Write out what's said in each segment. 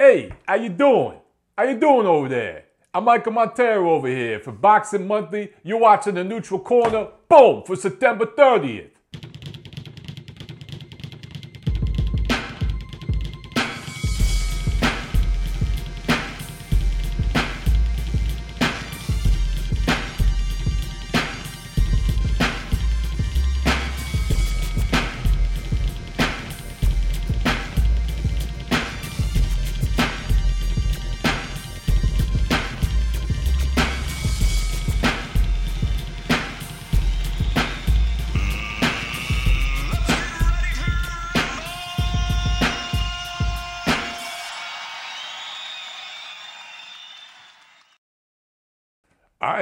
Hey, how you doing? How you doing over there? I'm Michael Montero over here for Boxing Monthly. You're watching the Neutral Corner. Boom for September 30th.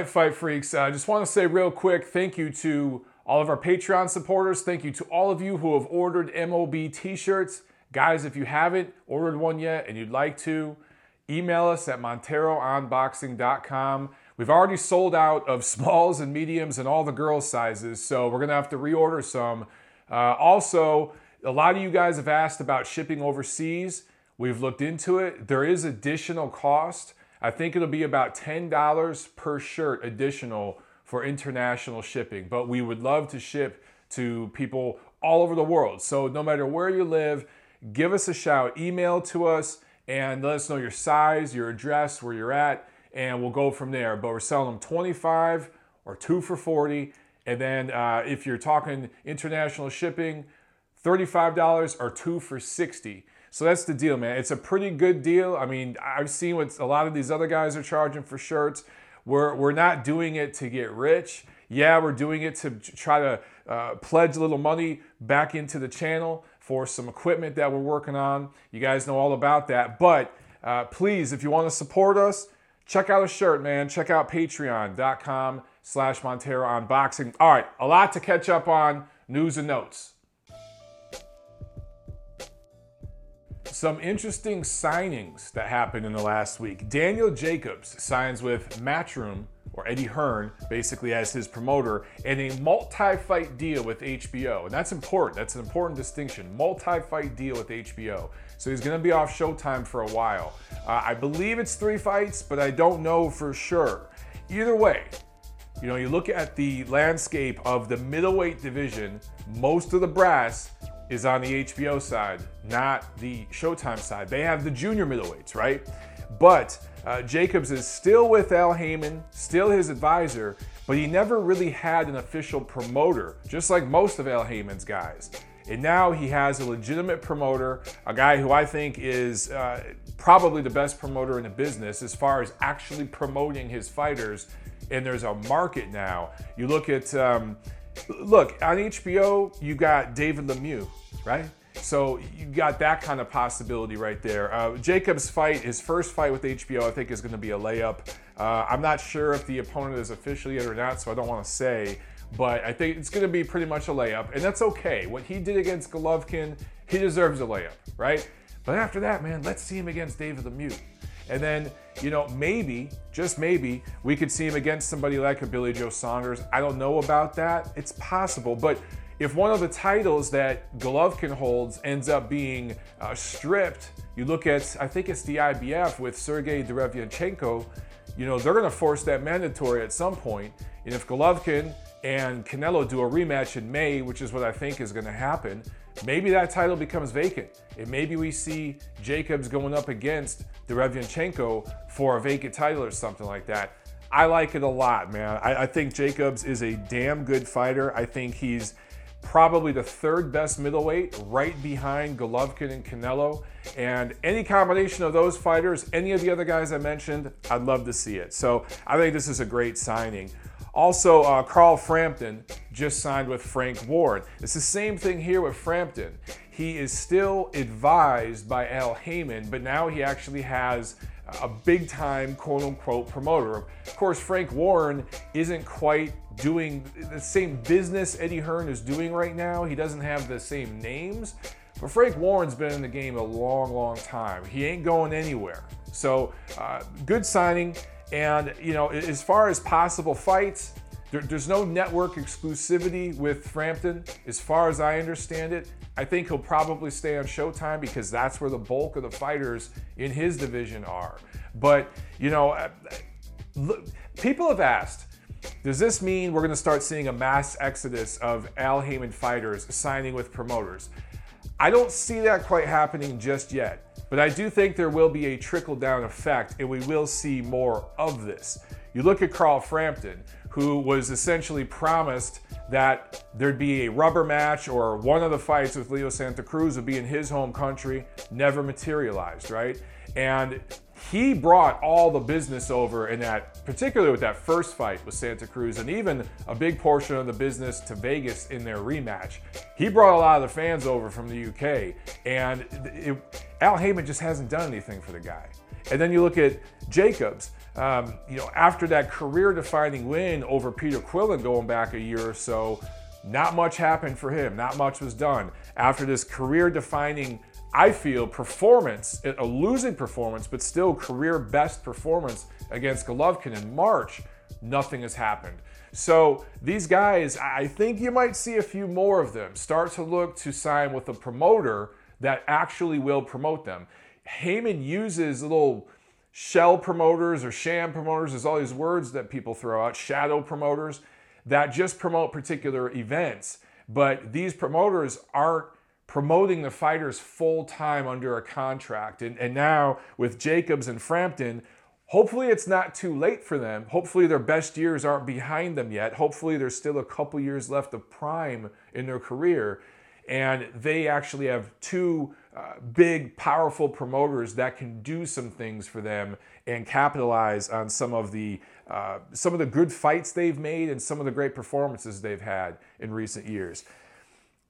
Fight Freaks. I uh, just want to say real quick thank you to all of our Patreon supporters. Thank you to all of you who have ordered MOB t shirts. Guys, if you haven't ordered one yet and you'd like to, email us at monteroonboxing.com. We've already sold out of smalls and mediums and all the girls' sizes, so we're to have to reorder some. Uh, also, a lot of you guys have asked about shipping overseas. We've looked into it. There is additional cost. I think it'll be about $10 per shirt additional for international shipping, but we would love to ship to people all over the world. So no matter where you live, give us a shout, email to us, and let us know your size, your address, where you're at, and we'll go from there. But we're selling them 25 or two for 40. And then uh, if you're talking international shipping, $35 or two for 60. So that's the deal, man. It's a pretty good deal. I mean, I've seen what a lot of these other guys are charging for shirts. We're, we're not doing it to get rich. Yeah, we're doing it to try to uh, pledge a little money back into the channel for some equipment that we're working on. You guys know all about that. But uh, please, if you want to support us, check out a shirt, man. Check out patreon.com slash Montero on Boxing. All right, a lot to catch up on. News and notes. Some interesting signings that happened in the last week. Daniel Jacobs signs with Matchroom, or Eddie Hearn, basically as his promoter, and a multi-fight deal with HBO. And that's important. That's an important distinction. Multi-fight deal with HBO. So he's going to be off Showtime for a while. Uh, I believe it's three fights, but I don't know for sure. Either way, you know, you look at the landscape of the middleweight division, most of the brass is on the HBO side, not the Showtime side. They have the junior middleweights, right? But uh, Jacobs is still with Al Haymon, still his advisor, but he never really had an official promoter, just like most of Al Haymon's guys. And now he has a legitimate promoter, a guy who I think is uh, probably the best promoter in the business as far as actually promoting his fighters. And there's a market now. You look at um, look on HBO, you got David Lemieux, right? So you got that kind of possibility right there. Uh, Jacob's fight, his first fight with HBO, I think is going to be a layup. Uh, I'm not sure if the opponent is official yet or not, so I don't want to say. But I think it's going to be pretty much a layup, and that's okay. What he did against Golovkin, he deserves a layup, right? But after that, man, let's see him against David Lemieux. And then, you know, maybe, just maybe, we could see him against somebody like a Billy Joe Saunders. I don't know about that. It's possible. But if one of the titles that Golovkin holds ends up being uh, stripped, you look at, I think it's the IBF with Sergey Derevyanchenko, you know, they're going to force that mandatory at some point. And if Golovkin and Canelo do a rematch in May, which is what I think is going to happen, maybe that title becomes vacant. And maybe we see Jacobs going up against Derevyanchenko for a vacant title or something like that. I like it a lot, man. I, I think Jacobs is a damn good fighter. I think he's probably the third best middleweight, right behind Golovkin and Canelo. And any combination of those fighters, any of the other guys I mentioned, I'd love to see it. So I think this is a great signing. Also, uh, Carl Frampton just signed with Frank Warren. It's the same thing here with Frampton. He is still advised by Al Haymon, but now he actually has a big time quote unquote promoter. Of course, Frank Warren isn't quite doing the same business Eddie Hearn is doing right now. He doesn't have the same names, but Frank Warren's been in the game a long, long time. He ain't going anywhere. So, uh, good signing. And, you know, as far as possible fights, There, there's no network exclusivity with Frampton, as far as I understand it. I think he'll probably stay on Showtime because that's where the bulk of the fighters in his division are. But, you know, look, people have asked, does this mean we're going to start seeing a mass exodus of Al Haymon fighters signing with promoters? I don't see that quite happening just yet, but I do think there will be a trickle down effect and we will see more of this. You look at Carl Frampton, who was essentially promised that there'd be a rubber match or one of the fights with Leo Santa Cruz would be in his home country, never materialized, right? And he brought all the business over in that, particularly with that first fight with Santa Cruz, and even a big portion of the business to Vegas in their rematch. He brought a lot of the fans over from the UK, and it, Al Haymon just hasn't done anything for the guy. And then you look at Jacobs. Um, you know, after that career-defining win over Peter Quillin going back a year or so, not much happened for him. Not much was done. After this career-defining I feel performance, a losing performance, but still career best performance against Golovkin in March, nothing has happened. So these guys, I think you might see a few more of them start to look to sign with a promoter that actually will promote them. Haymon uses little shell promoters or sham promoters, there's all these words that people throw out, shadow promoters that just promote particular events. But these promoters aren't promoting the fighters full time under a contract. And, and now with Jacobs and Frampton, hopefully it's not too late for them. Hopefully their best years aren't behind them yet. Hopefully there's still a couple years left of prime in their career. And they actually have two uh, big, powerful promoters that can do some things for them and capitalize on some of the uh, some of the good fights they've made and some of the great performances they've had in recent years.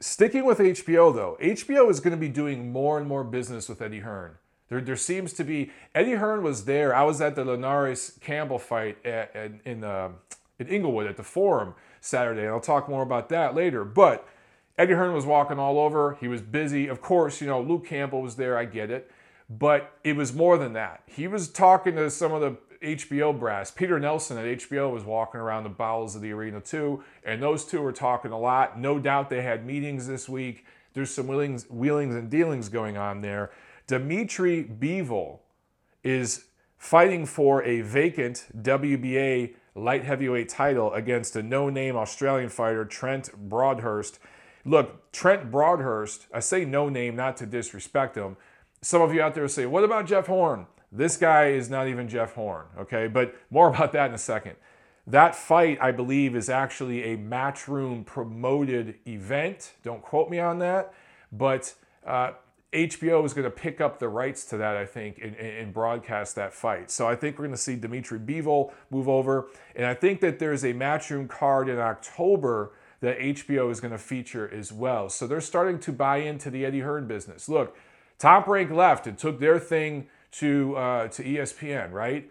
Sticking with HBO though, HBO is going to be doing more and more business with Eddie Hearn. There, there seems to be Eddie Hearn was there. I was at the Linares Campbell fight at, at, in uh, in Inglewood at the Forum Saturday, and I'll talk more about that later. But Eddie Hearn was walking all over. He was busy. Of course, you know Luke Campbell was there. I get it, but it was more than that. He was talking to some of the HBO brass. Peter Nelson at HBO was walking around the bowels of the arena too, and those two were talking a lot. No doubt they had meetings this week. There's some wheelings, wheelings and dealings going on there. Dimitri Bivol is fighting for a vacant WBA light heavyweight title against a no-name Australian fighter, Trent Broadhurst. Look, Trent Broadhurst, I say no name not to disrespect him. Some of you out there say, what about Jeff Horn? This guy is not even Jeff Horn, okay? But more about that in a second. That fight, I believe, is actually a matchroom promoted event. Don't quote me on that. But uh, HBO is going to pick up the rights to that, I think, and, and broadcast that fight. So I think we're going to see Dimitri Bivol move over. And I think that there's a matchroom card in October that HBO is going to feature as well. So they're starting to buy into the Eddie Hearn business. Look, Top Rank left and took their thing to uh, to ESPN, right?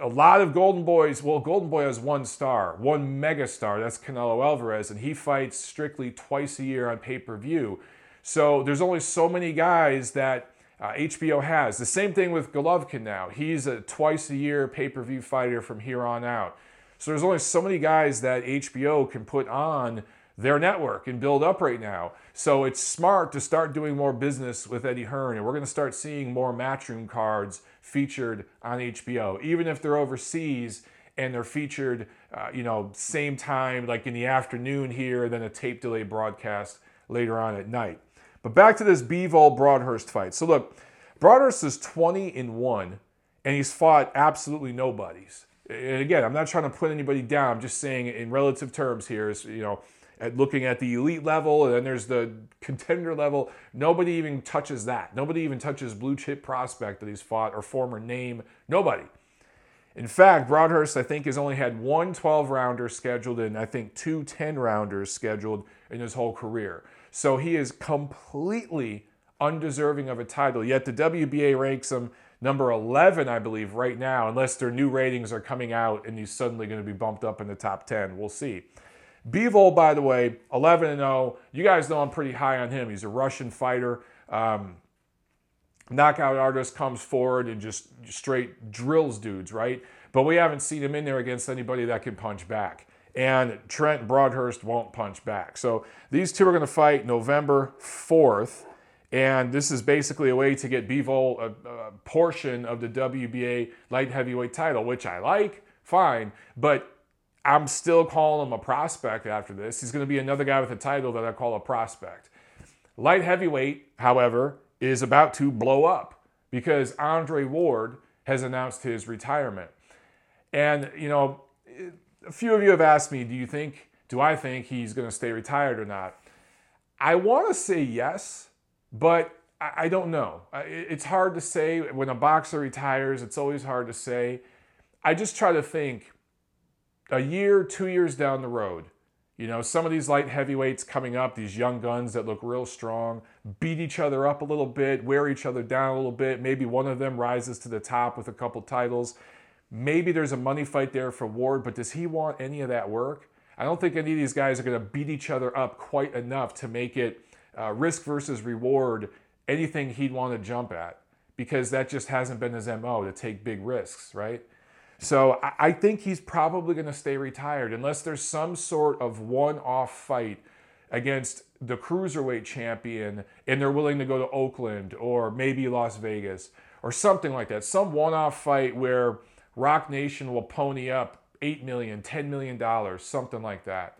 A lot of Golden Boys. Well, Golden Boy has one star, one mega star. That's Canelo Alvarez, and he fights strictly twice a year on pay per view. So there's only so many guys that uh, HBO has. The same thing with Golovkin now. He's a twice a year pay per view fighter from here on out. So there's only so many guys that HBO can put on their network and build up right now. So it's smart to start doing more business with Eddie Hearn, and we're going to start seeing more matchroom cards featured on HBO, even if they're overseas and they're featured, uh, you know, same time, like in the afternoon here, then a tape delay broadcast later on at night. But back to this Bivol Broadhurst fight. So look, Broadhurst is 20 in one, and he's fought absolutely nobodies. And again, I'm not trying to put anybody down. I'm just saying in relative terms here is, you know, at looking at the elite level, and then there's the contender level. Nobody even touches that. Nobody even touches blue chip prospect that he's fought or former name. Nobody. In fact, Broadhurst, I think, has only had one 12 rounder scheduled and I think two 10 rounders scheduled in his whole career. So he is completely undeserving of a title. Yet the WBA ranks him number 11, I believe, right now, unless their new ratings are coming out and he's suddenly going to be bumped up in the top 10. We'll see. Bivol, by the way, 11 and 0. You guys know I'm pretty high on him. He's a Russian fighter. Um, knockout artist comes forward and just straight drills dudes, right? But we haven't seen him in there against anybody that can punch back. and Trent Broadhurst won't punch back. So these two are going to fight November 4th. And this is basically a way to get Bivol a, a, portion of the WBA light heavyweight title, which I like, fine. But I'm still calling him a prospect after this. He's going to be another guy with a title that I call a prospect. Light heavyweight, however, is about to blow up because Andre Ward has announced his retirement. And, you know, a few of you have asked me, do you think, do I think he's going to stay retired or not? I want to say yes, but I don't know. It's hard to say. When a boxer retires, it's always hard to say. I just try to think a year, two years down the road, you know, some of these light heavyweights coming up, these young guns that look real strong, beat each other up a little bit, wear each other down a little bit. Maybe one of them rises to the top with a couple titles. Maybe there's a money fight there for Ward, but does he want any of that work? I don't think any of these guys are going to beat each other up quite enough to make it uh, risk versus reward anything he'd want to jump at because that just hasn't been his MO to take big risks, right? So I think he's probably going to stay retired unless there's some sort of one off fight against the cruiserweight champion and they're willing to go to Oakland or maybe Las Vegas or something like that. Some one off fight where Roc Nation will pony up $8 million, $10 million, something like that.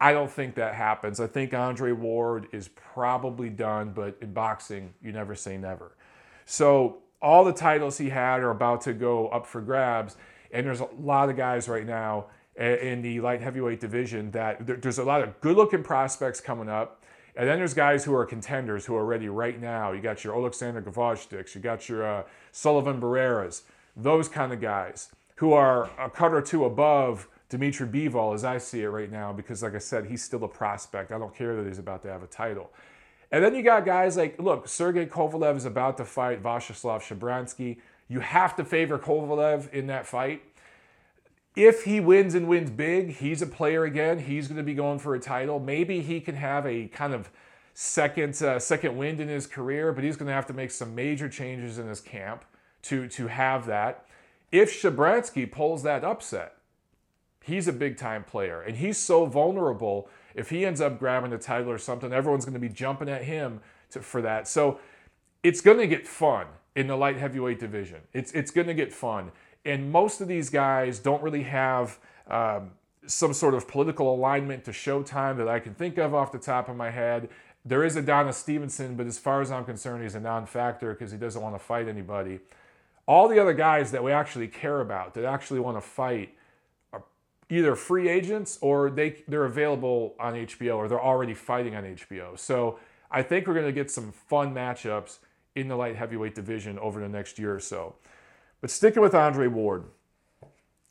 I don't think that happens. I think Andre Ward is probably done, but in boxing, you never say never. So all the titles he had are about to go up for grabs. And there's a lot of guys right now in the light heavyweight division that there's a lot of good looking prospects coming up. And then there's guys who are contenders who are ready right now. You got your Alexander Gvozdyks, you got your uh, Sullivan Barreras, those kind of guys who are a cut or two above Dimitri Bivol as I see it right now because, like I said, he's still a prospect. I don't care that he's about to have a title. And then you got guys like, look, Sergey Kovalev is about to fight Vyacheslav Shabranskyy. You have to favor Kovalev in that fight. If he wins and wins big, he's a player again. He's going to be going for a title. Maybe he can have a kind of second uh, second wind in his career, but he's going to have to make some major changes in his camp to to have that. If Shabranskyy pulls that upset, he's a big time player, and he's so vulnerable if he ends up grabbing the title or something, everyone's going to be jumping at him to, for that. So it's going to get fun in the light heavyweight division. It's it's going to get fun, and most of these guys don't really have. Um, some sort of political alignment to Showtime that I can think of off the top of my head. There is Adonis Stevenson, but as far as I'm concerned, he's a non factor because he doesn't want to fight anybody. All the other guys that we actually care about, that actually want to fight, either free agents or they they're available on HBO or they're already fighting on HBO. So I think we're going to get some fun matchups in the light heavyweight division over the next year or so. But sticking with Andre Ward,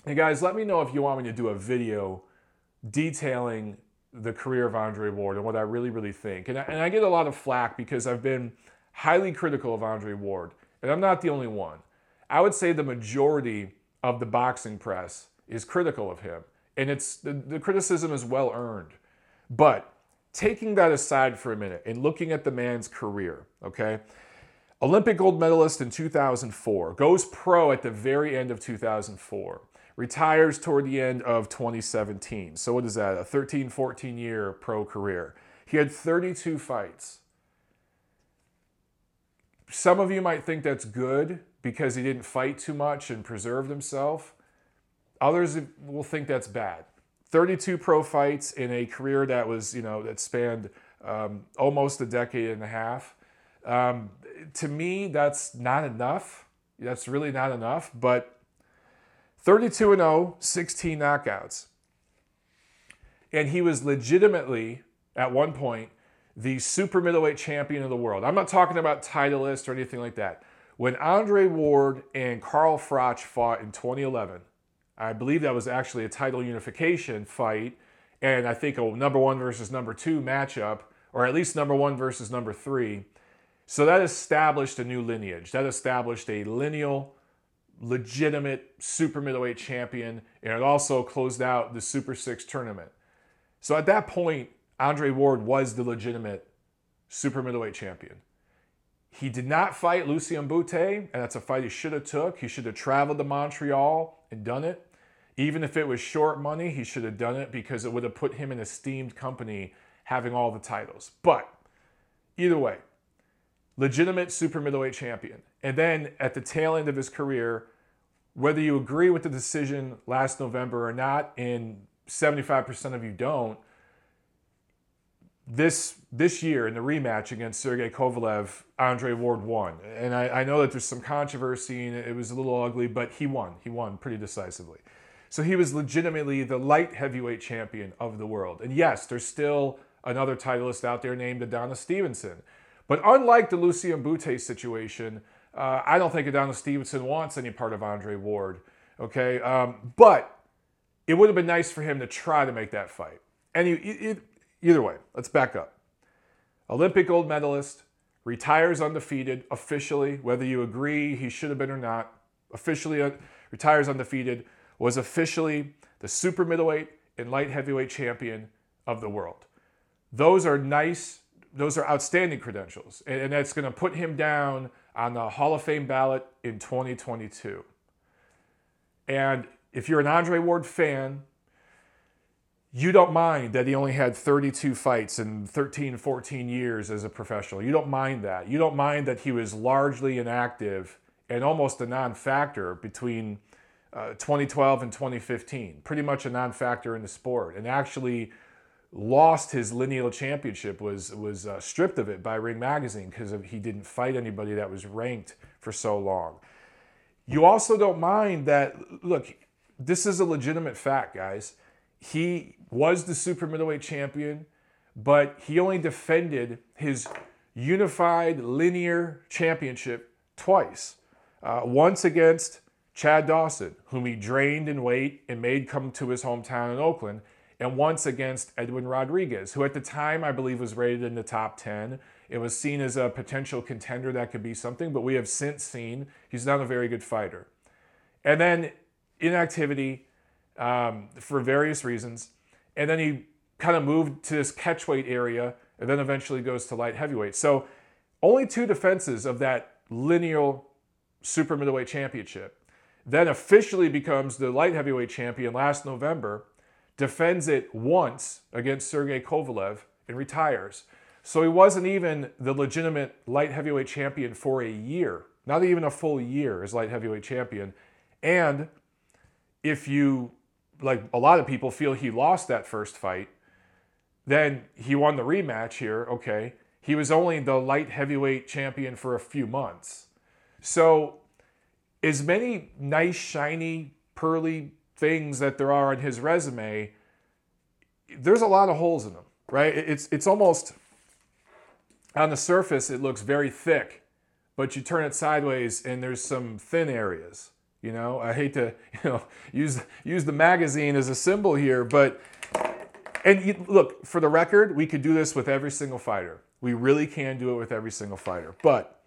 hey guys, let me know if you want me to do a video detailing the career of Andre Ward and what I really, really think. And I, and I get a lot of flack because I've been highly critical of Andre Ward, and I'm not the only one. I would say the majority of the boxing press is critical of him. And it's the, the criticism is well earned. But taking that aside for a minute and looking at the man's career, okay? Olympic gold medalist in 2004, goes pro at the very end of 2004, retires toward the end of 2017. So, what is that? A 13, 14 year pro career. He had 32 fights. Some of you might think that's good because he didn't fight too much and preserved himself. Others will think that's bad. 32 pro fights in a career that was, you know, that spanned um, almost a decade and a half. Um, to me, that's not enough. That's really not enough. But 32 and 0, 16 knockouts. And he was legitimately, at one point, the super middleweight champion of the world. I'm not talking about titleist or anything like that. When Andre Ward and Carl Froch fought in 2011, I believe that was actually a title unification fight, and I think a number one versus number two matchup, or at least number one versus number three. So that established a new lineage. That established a lineal, legitimate super middleweight champion, and it also closed out the Super Six tournament. So at that point, Andre Ward was the legitimate super middleweight champion. He did not fight Lucian Bute, and that's a fight he should have took. He should have traveled to Montreal and done it Even if it was short money, he should have done it because it would have put him in esteemed company having all the titles. But either way, legitimate super middleweight champion. And then at the tail end of his career, whether you agree with the decision last November or not, and 75% of you don't, this this year in the rematch against Sergey Kovalev, Andre Ward won. And I, I, know that there's some controversy and it was a little ugly, but he won. He won pretty decisively. So he was legitimately the light heavyweight champion of the world. And yes, there's still another titleist out there named Adonis Stevenson. But unlike the Lucian Bute situation, uh, I don't think Adonis Stevenson wants any part of Andre Ward. Okay, um, but it would have been nice for him to try to make that fight. And he, Either way, let's back up. Olympic gold medalist, retires undefeated officially, whether you agree he should have been or not, officially retires undefeated, was officially the super middleweight and light heavyweight champion of the world. Those are nice, those are outstanding credentials. And, and that's going to put him down on the Hall of Fame ballot in 2022. And if you're an Andre Ward fan, you don't mind that he only had 32 fights in 13, 14 years as a professional. You don't mind that. You don't mind that he was largely inactive and almost a non factor between uh, 2012 and 2015, pretty much a non factor in the sport, and actually lost his lineal championship was was uh, stripped of it by Ring Magazine because he didn't fight anybody that was ranked for so long. You also don't mind that look, this is a legitimate fact, guys he was the super middleweight champion, but he only defended his unified linear championship twice. Uh, once against Chad Dawson, whom he drained in weight and made come to his hometown in Oakland, and once against Edwin Rodriguez, who at the time I believe was rated in the top 10. It was seen as a potential contender that could be something, but we have since seen he's not a very good fighter. And then inactivity um, for various reasons. And then he kind of moved to this catchweight area and then eventually goes to light heavyweight. So only two defenses of that lineal super middleweight championship. Then officially becomes the light heavyweight champion last November, defends it once against Sergey Kovalev and retires. So he wasn't even the legitimate light heavyweight champion for a year, not even a full year as light heavyweight champion. And if you like a lot of people feel he lost that first fight. Then he won the rematch here. Okay. He was only the light heavyweight champion for a few months. So, as many nice, shiny, pearly things that there are on his resume, there's a lot of holes in them, right? It's, it's almost on the surface, it looks very thick, but you turn it sideways and there's some thin areas. You know, I hate to you know use use the magazine as a symbol here, but and you, look for the record, we could do this with every single fighter. We really can do it with every single fighter. But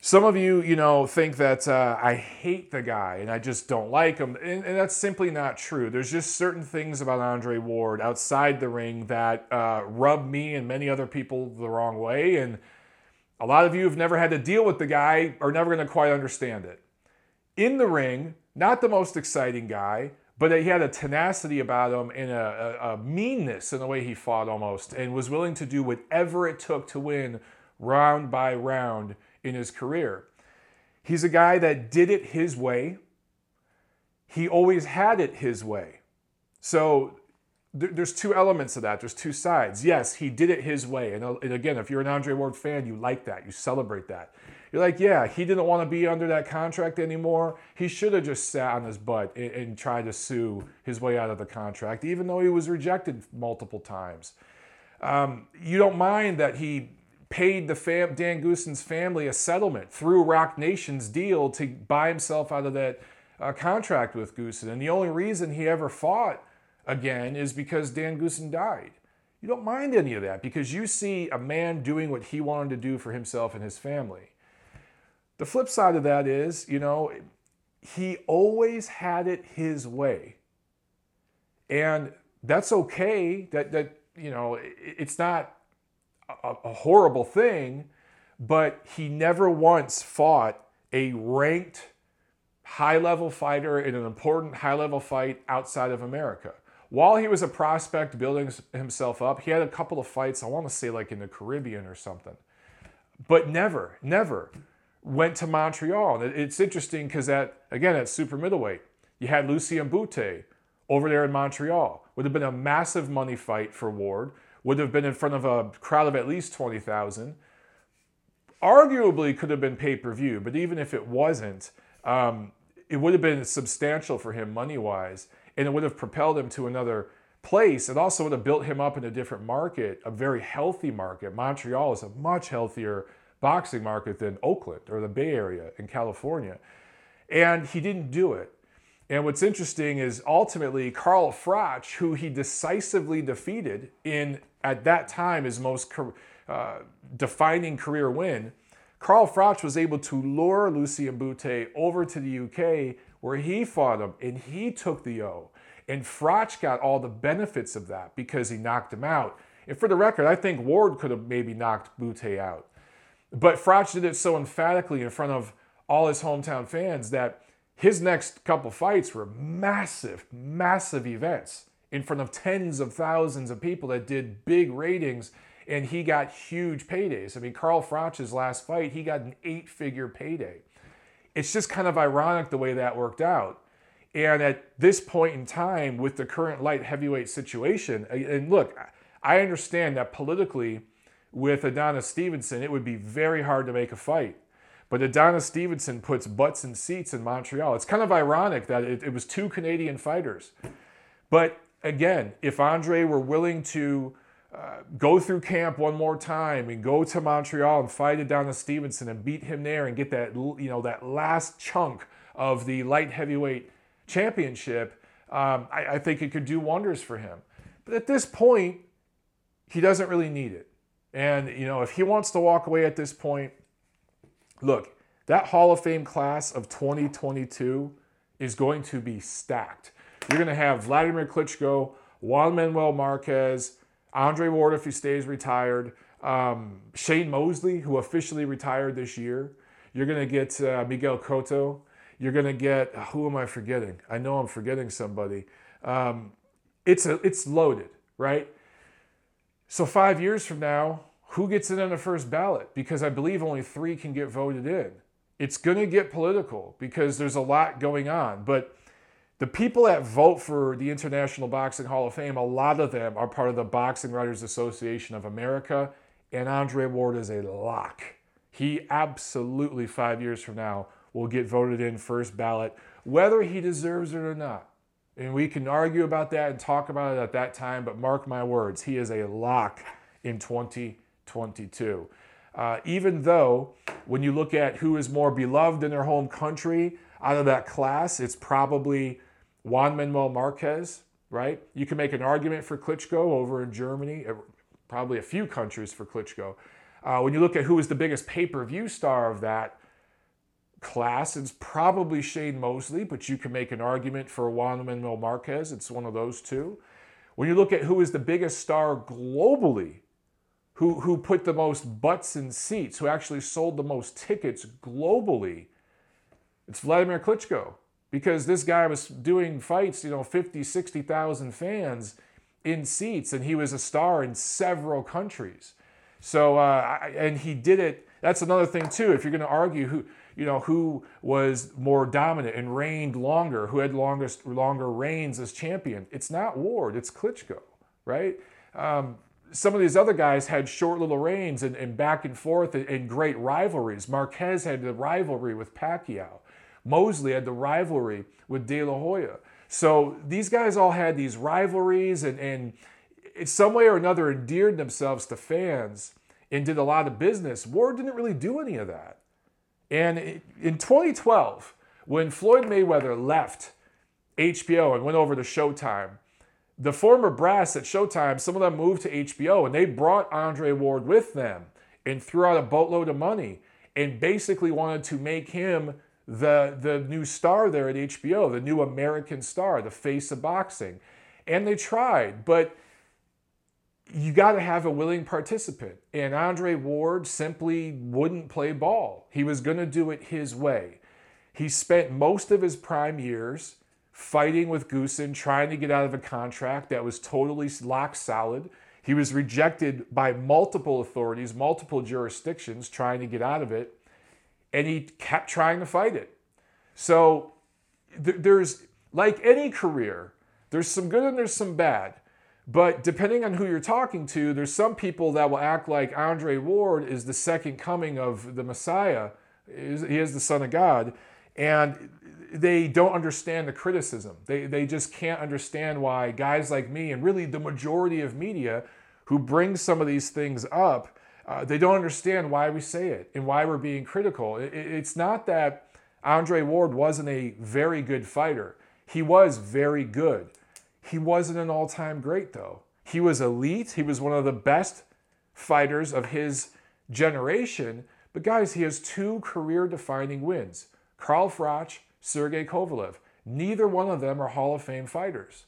some of you, you know, think that uh, I hate the guy and I just don't like him, and, and, that's simply not true. There's just certain things about Andre Ward outside the ring that uh, rub me and many other people the wrong way, and a lot of you have never had to deal with the guy are never going to quite understand it in the ring, not the most exciting guy, but he had a tenacity about him and a, a, a, meanness in the way he fought almost, and was willing to do whatever it took to win round by round in his career. He's a guy that did it his way. He always had it his way. So there's two elements of that. There's two sides. Yes, he did it his way. And, uh, and again, if you're an Andre Ward fan, you like that. You celebrate that. You're like, yeah, he didn't want to be under that contract anymore. He should have just sat on his butt and, and tried to sue his way out of the contract, even though he was rejected multiple times. Um, you don't mind that he paid the fam- Dan Goossen's family a settlement through Roc Nation's deal to buy himself out of that uh, contract with Goosson. And the only reason he ever fought again is because Dan Goosson died. You don't mind any of that because you see a man doing what he wanted to do for himself and his family. The flip side of that is, you know, he always had it his way. And that's okay. That, that you know, it's not a, a horrible thing, but he never once fought a ranked high level fighter in an important high level fight outside of America. While he was a prospect building himself up, he had a couple of fights, I want to say like in the Caribbean or something, but never, never went to Montreal. It's interesting because that, again, at super middleweight, you had Lucian Bute over there in Montreal. Would have been a massive money fight for Ward, would have been in front of a crowd of at least 20,000 arguably could have been pay per view, but even if it wasn't, um, it would have been substantial for him money wise, and it would have propelled him to another place. It also would have built him up in a different market, a very healthy market. Montreal is a much healthier boxing market than Oakland or the Bay Area in California. And he didn't do it. And what's interesting is ultimately Carl Froch, who he decisively defeated in at that time his most uh, defining career win, Carl Froch was able to lure Lucian Bute over to the UK where he fought him and he took the O. And Froch got all the benefits of that because he knocked him out. And for the record, I think Ward could have maybe knocked Bute out. But Froch did it so emphatically in front of all his hometown fans that his next couple fights were massive, massive events in front of tens of thousands of people that did big ratings and he got huge paydays. I mean, Carl Froch's last fight, he got an eight figure payday. It's just kind of ironic the way that worked out. And at this point in time, with the current light heavyweight situation, and look, I understand that politically, with Adonis Stevenson, it would be very hard to make a fight. But Adonis Stevenson puts butts in seats in Montreal. It's kind of ironic that it, it was two Canadian fighters. But again, if Andre were willing to uh, go through camp one more time and go to Montreal and fight it down to Stevenson and beat him there and get that you know that last chunk of the light heavyweight championship, um, I, I think it could do wonders for him. But at this point, he doesn't really need it. And you know, if he wants to walk away at this point, look, that Hall of Fame class of 2022 is going to be stacked. You're going to have Vladimir Klitschko, Juan Manuel Marquez, Andre Ward, if he stays retired, um, Shane Mosley, who officially retired this year. You're going to get uh, Miguel Cotto. You're going to get, who am I forgetting? I know I'm forgetting somebody. Um, it's, a, it's loaded, right? So, five years from now, who gets in on the first ballot? Because I believe only three can get voted in. It's going to get political because there's a lot going on. But the people that vote for the International Boxing Hall of Fame, a lot of them are part of the Boxing Writers Association of America, and Andre Ward is a lock. He absolutely, five years from now, will get voted in first ballot, whether he deserves it or not. And we can argue about that and talk about it at that time, but mark my words, he is a lock in 2022. Uh, even though, when you look at who is more beloved in their home country out of that class, it's probably Juan Manuel Marquez, right? You can make an argument for Klitschko over in Germany, uh, probably a few countries for Klitschko. Uh, when you look at who is the biggest pay per view star of that class, it's probably Shane Mosley, but you can make an argument for Juan Manuel Marquez. It's one of those two. When you look at who is the biggest star globally, who, who put the most butts in seats, who actually sold the most tickets globally, it's Vladimir Klitschko because this guy was doing fights, you know, 50, 60,000 fans in seats, and he was a star in several countries. So, uh, and he did it. That's another thing too. If you're going to argue who, you know, who was more dominant and reigned longer, who had longest, longer reigns as champion, it's not Ward, it's Klitschko, right? Um, some of these other guys had short little reigns and, and back and forth and, and great rivalries. Marquez had the rivalry with Pacquiao. Mosley had the rivalry with De La Hoya. So these guys all had these rivalries and, and in some way or another endeared themselves to fans and did a lot of business. Ward didn't really do any of that. And in 2012, when Floyd Mayweather left HBO and went over to Showtime, the former brass at Showtime, some of them moved to HBO and they brought Andre Ward with them and threw out a boatload of money and basically wanted to make him the, the new star there at HBO, the new American star, the face of boxing. And they tried, but you got to have a willing participant. And Andre Ward simply wouldn't play ball. He was going to do it his way. He spent most of his prime years fighting with Goossen, trying to get out of a contract that was totally lock solid. He was rejected by multiple authorities, multiple jurisdictions, trying to get out of it, and he kept trying to fight it. So th- there's, like any career, there's some good and there's some bad. But depending on who you're talking to, there's some people that will act like Andre Ward is the second coming of the Messiah. He is the Son of God. And they don't understand the criticism. They, they just can't understand why guys like me, and really the majority of media who bring some of these things up, uh, they don't understand why we say it and why we're being critical. It, it's not that Andre Ward wasn't a very good fighter, he was very good. He wasn't an all time great, though. He was elite, he was one of the best fighters of his generation. But, guys, he has two career defining wins Carl Froch, Sergey Kovalev. Neither one of them are Hall of Fame fighters.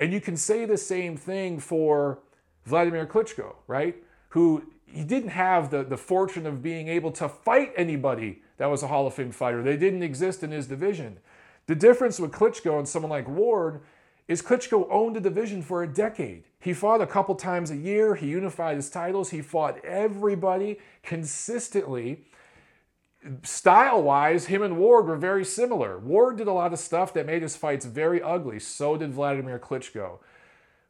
And you can say the same thing for Vladimir Klitschko, right? Who he didn't have the, the fortune of being able to fight anybody that was a Hall of Fame fighter. They didn't exist in his division. The difference with Klitschko and someone like Ward is Klitschko owned the division for a decade. He fought a couple times a year, he unified his titles, he fought everybody consistently. Style wise, him and Ward were very similar. Ward did a lot of stuff that made his fights very ugly. So did Vladimir Klitschko.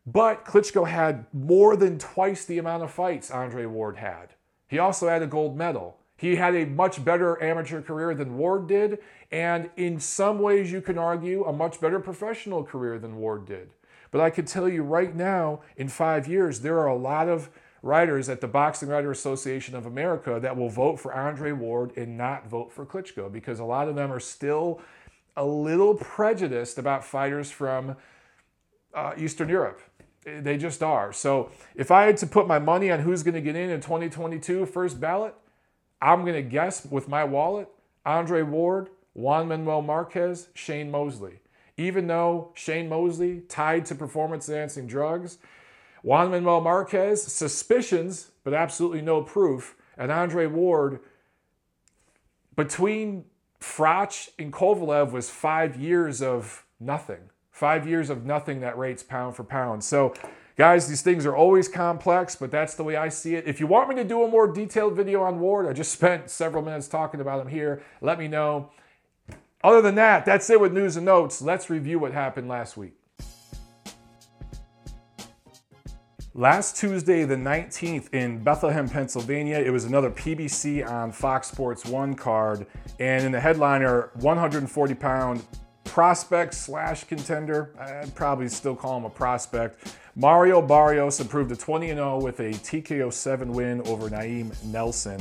But Klitschko had more than twice the amount of fights Andre Ward had. He also had a gold medal. He had a much better amateur career than Ward did, and in some ways, you can argue a much better professional career than Ward did. But I can tell you right now, in five years, there are a lot of writers at the Boxing Writer Association of America that will vote for Andre Ward and not vote for Klitschko because a lot of them are still a little prejudiced about fighters from uh, Eastern Europe. They just are. So if I had to put my money on who's going to get in in 2022 first ballot, I'm going to guess with my wallet Andre Ward, Juan Manuel Marquez, Shane Mosley. Even though Shane Mosley tied to performance enhancing drugs, Juan Manuel Marquez, suspicions, but absolutely no proof, and Andre Ward, between Froch and Kovalev was five years of nothing. Five years of nothing that rates pound for pound. So Guys, these things are always complex, but that's the way I see it. If you want me to do a more detailed video on Ward, I just spent several minutes talking about him here. Let me know. Other than that, that's it with news and notes. Let's review what happened last week. Last Tuesday, the 19th, in Bethlehem, Pennsylvania, it was another PBC on Fox Sports 1 card. And in the headliner, 140 pound prospect slash contender. I'd probably still call him a prospect. Mario Barrios improved to 20 0 with a TKO 7 win over Naim Nelson.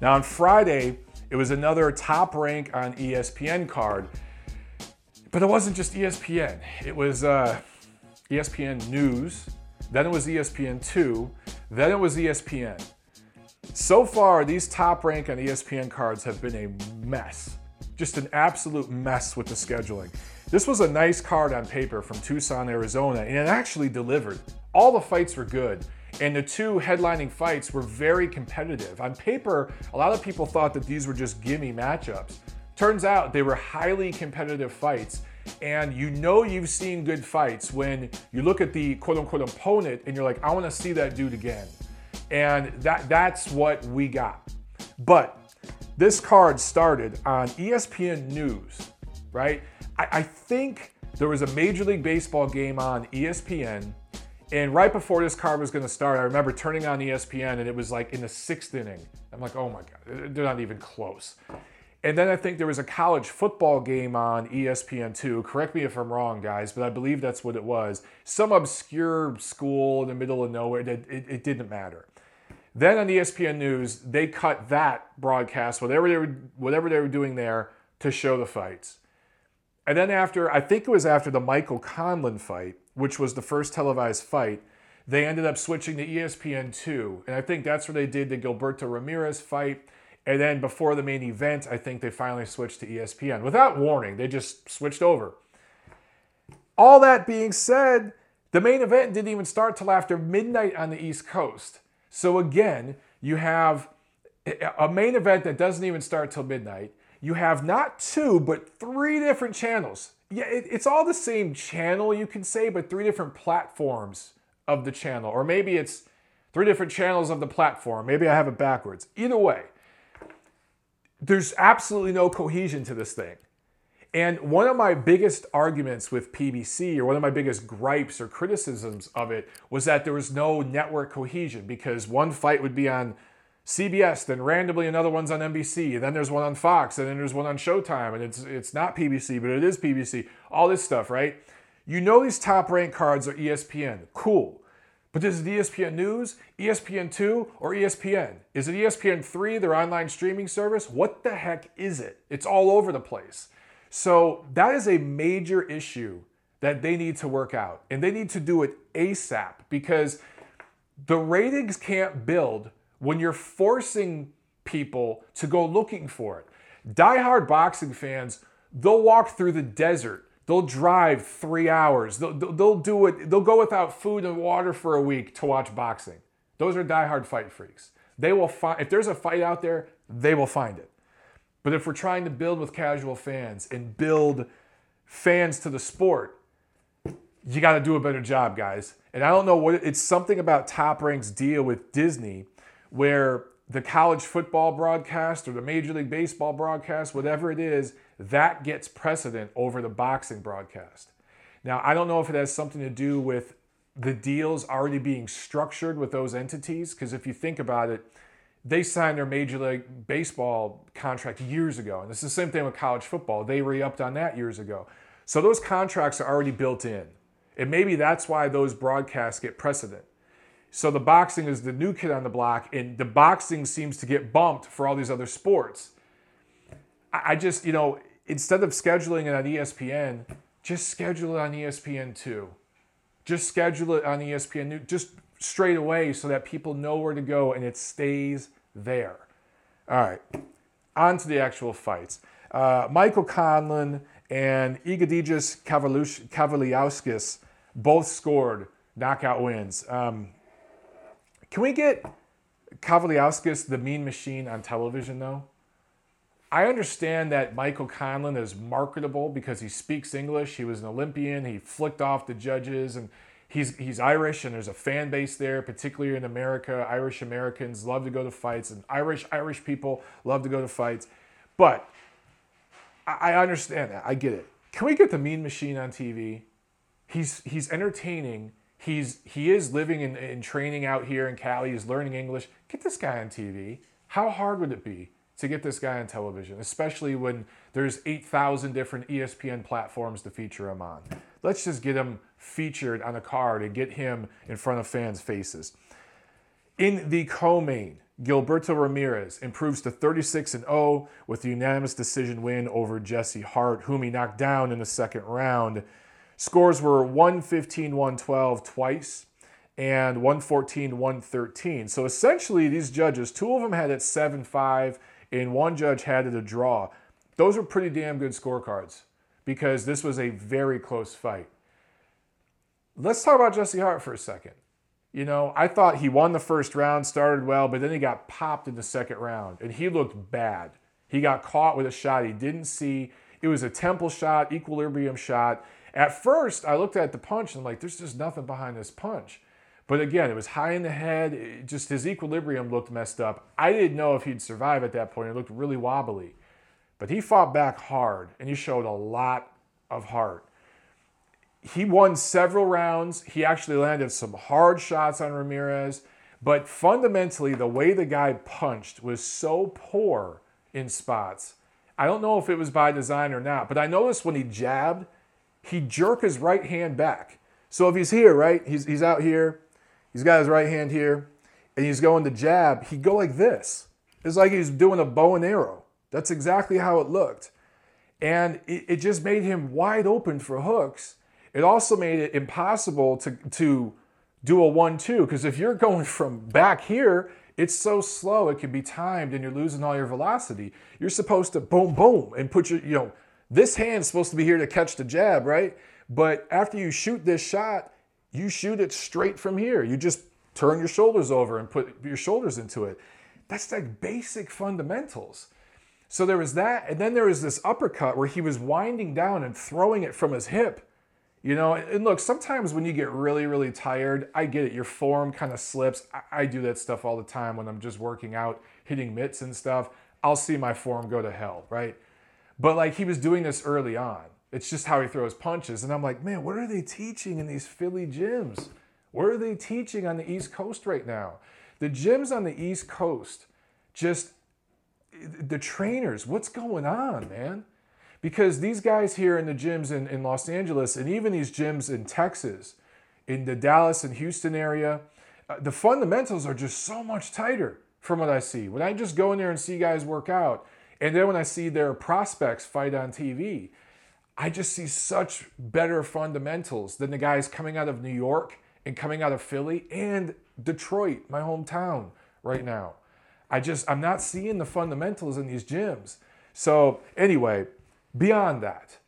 Now, on Friday, it was another top rank on ESPN card, but it wasn't just ESPN. It was uh, ESPN News, then it was ESPN 2, then it was ESPN. So far, these top rank on ESPN cards have been a mess just an absolute mess with the scheduling. This was a nice card on paper from Tucson, Arizona, and it actually delivered. All the fights were good, and the two headlining fights were very competitive. On paper, a lot of people thought that these were just gimme matchups. Turns out they were highly competitive fights, and you know you've seen good fights when you look at the quote unquote opponent and you're like, I want to see that dude again. And that that's what we got. But this card started on ESPN News, right? I, I think there was a Major League Baseball game on ESPN. And right before this card was going to start, I remember turning on ESPN and it was like in the sixth inning. I'm like, oh my God, they're not even close. And then I think there was a college football game on ESPN2. Correct me if I'm wrong, guys, but I believe that's what it was. Some obscure school in the middle of nowhere. It, it, it didn't matter. Then on ESPN News, they cut that broadcast, whatever they were, whatever they were doing there, to show the fights. And then after, I think it was after the Michael Conlan fight, which was the first televised fight, they ended up switching to ESPN2. And I think that's where they did the Gilberto Ramirez fight. And then before the main event, I think they finally switched to ESPN. Without warning, they just switched over. All that being said, the main event didn't even start till after midnight on the East Coast. So again, you have a main event that doesn't even start till midnight. you have not two, but three different channels. Yeah, it, it's all the same channel, you can say, but three different platforms of the channel. Or maybe it's three different channels of the platform. Maybe I have it backwards. Either way, there's absolutely no cohesion to this thing. And one of my biggest arguments with PBC, or one of my biggest gripes or criticisms of it, was that there was no network cohesion because one fight would be on CBS, then randomly another one's on NBC, and then there's one on Fox, and then there's one on Showtime, and it's it's not PBC, but it is PBC. All this stuff, right? You know these top ranked cards are ESPN. Cool. But is it ESPN News, ESPN2, or ESPN? Is it ESPN3, their online streaming service? What the heck is it? It's all over the place. So that is a major issue that they need to work out. And they need to do it ASAP because the ratings can't build when you're forcing people to go looking for it. Die-hard boxing fans, they'll walk through the desert. They'll drive three hours. They'll, they'll do it. They'll go without food and water for a week to watch boxing. Those are die-hard fight freaks. They will find if there's a fight out there, they will find it. But if we're trying to build with casual fans and build fans to the sport, you got to do a better job, guys. And I don't know what it's something about Top Rank's deal with Disney where the college football broadcast or the Major League Baseball broadcast, whatever it is, that gets precedent over the boxing broadcast. Now, I don't know if it has something to do with the deals already being structured with those entities, because if you think about it, they signed their Major League Baseball contract years ago. And it's the same thing with college football. They re upped on that years ago. So those contracts are already built in. And maybe that's why those broadcasts get precedent. So the boxing is the new kid on the block, and the boxing seems to get bumped for all these other sports. I just, you know, instead of scheduling it on ESPN, just schedule it on ESPN2. Just schedule it on ESPN, just straight away so that people know where to go and it stays there. All right, on to the actual fights. Uh, Michael Conlan and Egidijus Kavaliauskas both scored knockout wins. Um, can we get Kavaliauskas, the mean machine, on television though? I understand that Michael Conlan is marketable because he speaks English. He was an Olympian. He flicked off the judges and he's he's Irish and there's a fan base there, particularly in America. Irish Americans love to go to fights, and Irish Irish people love to go to fights. But I, I understand that. I get it. Can we get the Mean Machine on TV? He's he's entertaining. He's he is living and, training out here in Cali. He's learning English. Get this guy on TV. How hard would it be to get this guy on television, especially when there's 8,000 different ESPN platforms to feature him on? Let's just get him featured on a card and get him in front of fans' faces. In the co-main, Gilberto Ramirez improves to 36 and 0 with a unanimous decision win over Jesse Hart, whom he knocked down in the second round. Scores were 115 112 twice and 114 113. So essentially, these judges, two of them had it 7 5, and one judge had it a draw. Those were pretty damn good scorecards because this was a very close fight. Let's talk about Jesse Hart for a second. You know, I thought he won the first round, started well, but then he got popped in the second round, and he looked bad. He got caught with a shot he didn't see. It was a temple shot, equilibrium shot. At first, I looked at the punch and I'm like, there's just nothing behind this punch. But again, it was high in the head. It just his equilibrium looked messed up. I didn't know if he'd survive at that point. It looked really wobbly. But he fought back hard and he showed a lot of heart he won several rounds. He actually landed some hard shots on Ramirez. But fundamentally, the way the guy punched was so poor in spots. I don't know if it was by design or not, but I noticed when he jabbed, he jerked his right hand back. So if he's here, right, he's, he's out here, he's got his right hand here, and he's going to jab, he'd go like this. It's like he's doing a bow and arrow. That's exactly how it looked. And it, it just made him wide open for hooks it also made it impossible to, to do a one-two because if you're going from back here, it's so slow it can be timed and you're losing all your velocity. You're supposed to boom, boom, and put your, you know, this hand's supposed to be here to catch the jab, right? But after you shoot this shot, you shoot it straight from here. You just turn your shoulders over and put your shoulders into it. That's like basic fundamentals. So there was that, and then there was this uppercut where he was winding down and throwing it from his hip. You know, and look, sometimes when you get really, really tired, I get it. Your form kind of slips. I, I do that stuff all the time when I'm just working out, hitting mitts and stuff. I'll see my form go to hell, right? But like he was doing this early on. It's just how he throws punches. And I'm like, man, what are they teaching in these Philly gyms? What are they teaching on the East Coast right now? The gyms on the East Coast, just the trainers, what's going on, man? Because these guys here in the gyms in, in Los Angeles and even these gyms in Texas, in the Dallas and Houston area, uh, the fundamentals are just so much tighter from what I see. When I just go in there and see guys work out, and then when I see their prospects fight on TV, I just see such better fundamentals than the guys coming out of New York and coming out of Philly and Detroit, my hometown, right now. I just, I'm not seeing the fundamentals in these gyms. So, anyway, beyond that,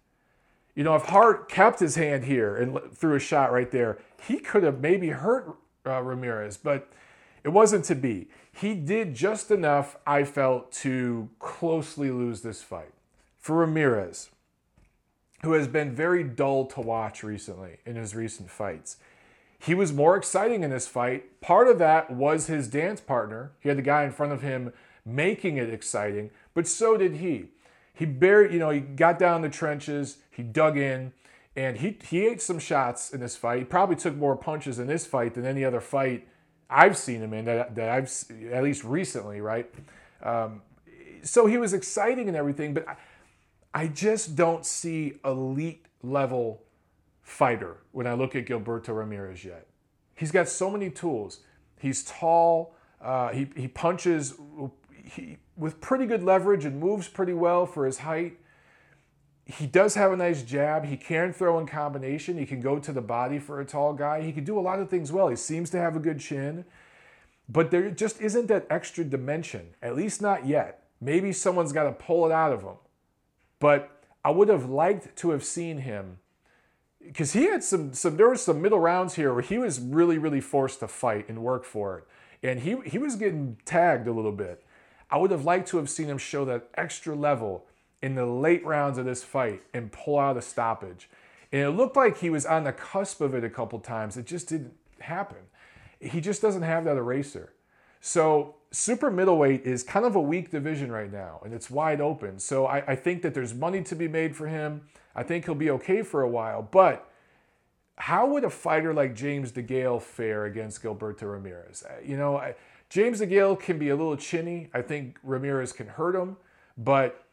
you know, if Hart kept his hand here and threw a shot right there, he could have maybe hurt uh, Ramirez, but it wasn't to be. He did just enough, I felt, to closely lose this fight. For Ramirez, who has been very dull to watch recently in his recent fights, he was more exciting in this fight. Part of that was his dance partner. He had the guy in front of him making it exciting, but so did he. He buried, you know, he got down the trenches, he dug in, and he he ate some shots in this fight. He probably took more punches in this fight than any other fight I've seen him in that, that I've at least recently, right? Um, so he was exciting and everything, but I, I just don't see elite level fighter when I look at Gilberto Ramirez yet. He's got so many tools. He's tall. Uh, he, he punches he, with pretty good leverage and moves pretty well for his height. He does have a nice jab. He can throw in combination. He can go to the body for a tall guy. He can do a lot of things well. He seems to have a good chin. But there just isn't that extra dimension, at least not yet. Maybe someone's got to pull it out of him. But I would have liked to have seen him because he had some some there were some middle rounds here where he was really really forced to fight and work for it. And he he was getting tagged a little bit. I would have liked to have seen him show that extra level in the late rounds of this fight and pull out a stoppage. And it looked like he was on the cusp of it a couple times. It just didn't happen. He just doesn't have that eraser. So super middleweight is kind of a weak division right now and it's wide open. So I, I think that there's money to be made for him I think he'll be okay for a while. But how would a fighter like James DeGale fare against Gilberto Ramirez? Uh, you know, James DeGale can be a little chinny. I think Ramirez can hurt him. But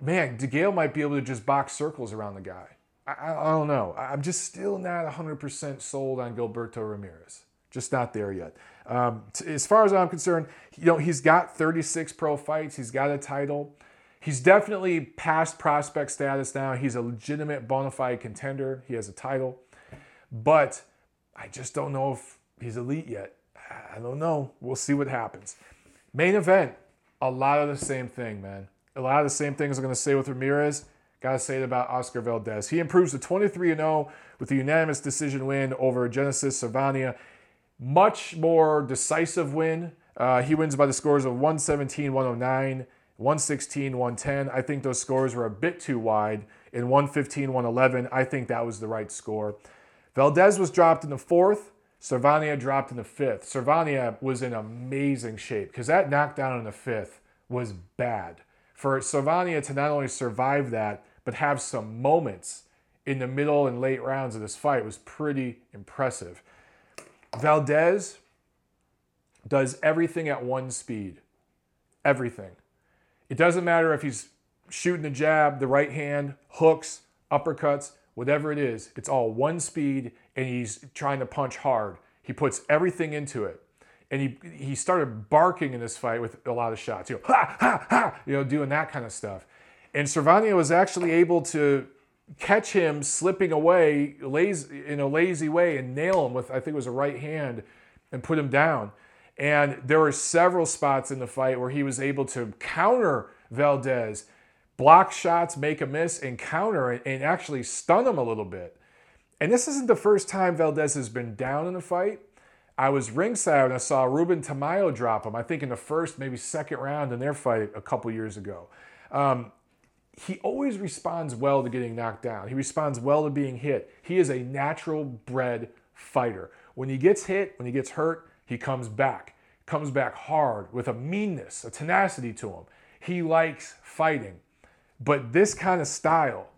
man, DeGale might be able to just box circles around the guy. I, I don't know. I'm just still not 100% sold on Gilberto Ramirez. Just not there yet. Um, as far as I'm concerned, you know, he's got 36 pro fights. He's got a title. He's definitely past prospect status now. He's a legitimate bona fide contender. He has a title. But I just don't know if he's elite yet. I don't know. We'll see what happens. Main event, a lot of the same thing, man. A lot of the same things I'm going to say with Ramirez. Got to say it about Oscar Valdez. He improves to 23 0 with a unanimous decision win over Genesis Servania. Much more decisive win. Uh, he wins by the scores of 117 109. 116, 110. I think those scores were a bit too wide. In 115, 111, I think that was the right score. Valdez was dropped in the fourth. Servania dropped in the fifth. Servania was in amazing shape because that knockdown in the fifth was bad. For Servania to not only survive that, but have some moments in the middle and late rounds of this fight was pretty impressive. Valdez does everything at one speed. Everything. It doesn't matter if he's shooting the jab, the right hand, hooks, uppercuts, whatever it is. It's all one speed and he's trying to punch hard. He puts everything into it. And he, he started barking in this fight with a lot of shots, you know, ha, ha, ha, you know, doing that kind of stuff. And Servania was actually able to catch him slipping away lazy, in a lazy way and nail him with, I think it was a right hand, and put him down. And there were several spots in the fight where he was able to counter Valdez, block shots, make a miss, and counter and actually stun him a little bit. And this isn't the first time Valdez has been down in a fight. I was ringside and I saw Ruben Tamayo drop him. I think in the first, maybe second round in their fight a couple years ago. Um, he always responds well to getting knocked down. He responds well to being hit. He is a natural bred fighter. When he gets hit, when he gets hurt, he comes back. Comes back hard with a meanness, a tenacity to him. He likes fighting. But this kind of style,